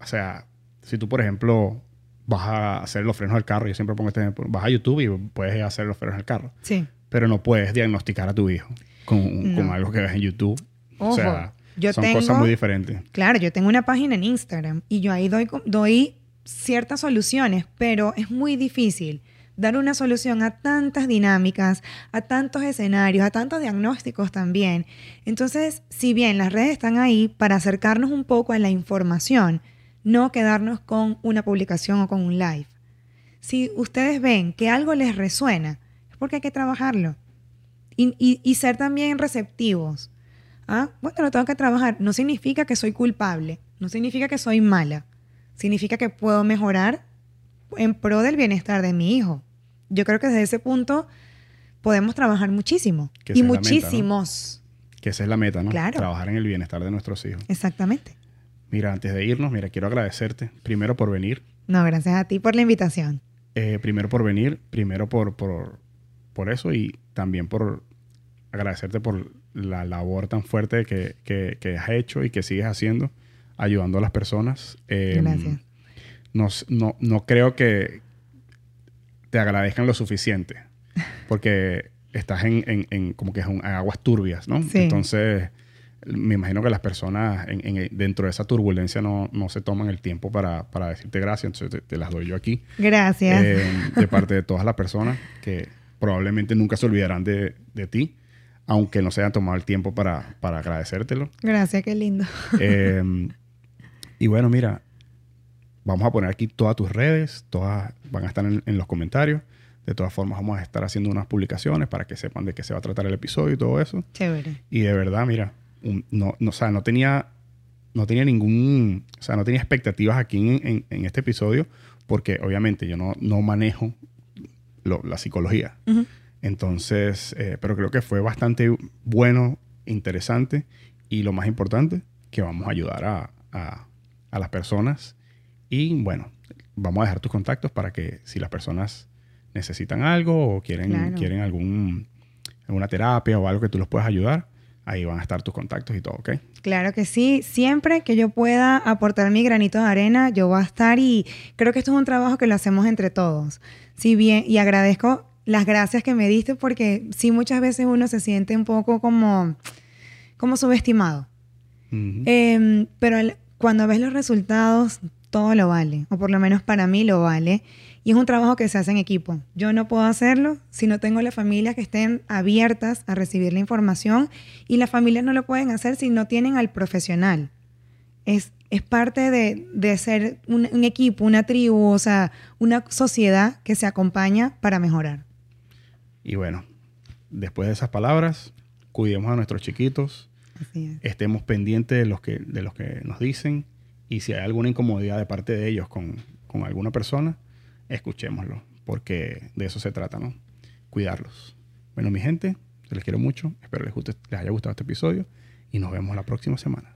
o sea, si tú, por ejemplo, vas a hacer los frenos del carro, yo siempre pongo este ejemplo, vas a YouTube y puedes hacer los frenos del carro, Sí. pero no puedes diagnosticar a tu hijo con, con algo que ves en YouTube. o Ojo, sea, yo son tengo- cosas muy diferentes. Claro, yo tengo una página en Instagram y yo ahí doy, doy ciertas soluciones, pero es muy difícil dar una solución a tantas dinámicas, a tantos escenarios, a tantos diagnósticos también. Entonces, si bien las redes están ahí para acercarnos un poco a la información, no quedarnos con una publicación o con un live. Si ustedes ven que algo les resuena, es porque hay que trabajarlo. Y, y- y ser también receptivos. Ah, bueno, lo tengo que trabajar. No significa que soy culpable, no significa que soy mala. Significa que puedo mejorar en pro del bienestar de mi hijo. Yo creo que desde ese punto podemos trabajar muchísimo. Que y muchísimos. Que esa es la meta, ¿no? Claro. Trabajar en el bienestar de nuestros hijos. Exactamente. Mira, antes de irnos, mira, quiero agradecerte primero por venir. No, gracias a ti por la invitación. Eh, primero por venir, primero por, por, por eso y también por agradecerte por la labor tan fuerte que, que- que has hecho y que sigues haciendo, ayudando a las personas. Eh, Gracias. No, no, no creo que te agradezcan lo suficiente, porque estás en, en- en como que es un- en aguas turbias, ¿no? Sí. Entonces, me imagino que las personas en- en- dentro de esa turbulencia no, no se toman el tiempo para, para decirte gracias, entonces te- te las doy yo aquí. Gracias. Eh, de parte de todas las personas que probablemente nunca se olvidarán de, de ti, aunque no se hayan tomado el tiempo para, para agradecértelo. Gracias, qué lindo. Eh, y bueno, mira, vamos a poner aquí todas tus redes, todas van a estar en, en los comentarios. De todas formas, vamos a estar haciendo unas publicaciones para que sepan de qué se va a tratar el episodio y todo eso. Chévere. Y de verdad, mira, un- no, no, o sea, no tenía, no tenía ningún, o sea, no tenía expectativas aquí en, en- en este episodio, porque obviamente yo no, no manejo lo- la psicología. Entonces, eh, pero creo que fue bastante bueno, interesante y lo más importante, que vamos a ayudar a, a- a las personas. Y bueno, vamos a dejar tus contactos para que si las personas necesitan algo o quieren, Claro. quieren algún, alguna terapia o algo que tú los puedas ayudar, ahí van a estar tus contactos y todo, ¿ok? Claro que sí. Siempre que yo pueda aportar mi granito de arena, yo voy a estar y creo que esto es un trabajo que lo hacemos entre todos. Si bien, y agradezco las gracias que me diste porque sí muchas veces uno se siente un poco como, como subestimado. Ujú. Em, pero el- cuando ves los resultados, todo lo vale, o por lo menos para mí lo vale. Y es un trabajo que se hace en equipo. Yo no puedo hacerlo si no tengo las familias que estén abiertas a recibir la información y las familias no lo pueden hacer si no tienen al profesional. Es, es parte de, de ser un, un equipo, una tribu, o sea, una sociedad que se acompaña para mejorar. Y bueno, después de esas palabras, cuidemos a nuestros chiquitos, es. estemos pendientes de los que, de los que nos dicen y si hay alguna incomodidad de parte de ellos con, con alguna persona, escuchémoslo, porque de eso se trata, ¿no? Cuidarlos. Bueno, mi gente, se les quiero mucho, espero les, guste- les haya gustado este episodio y nos vemos la próxima semana.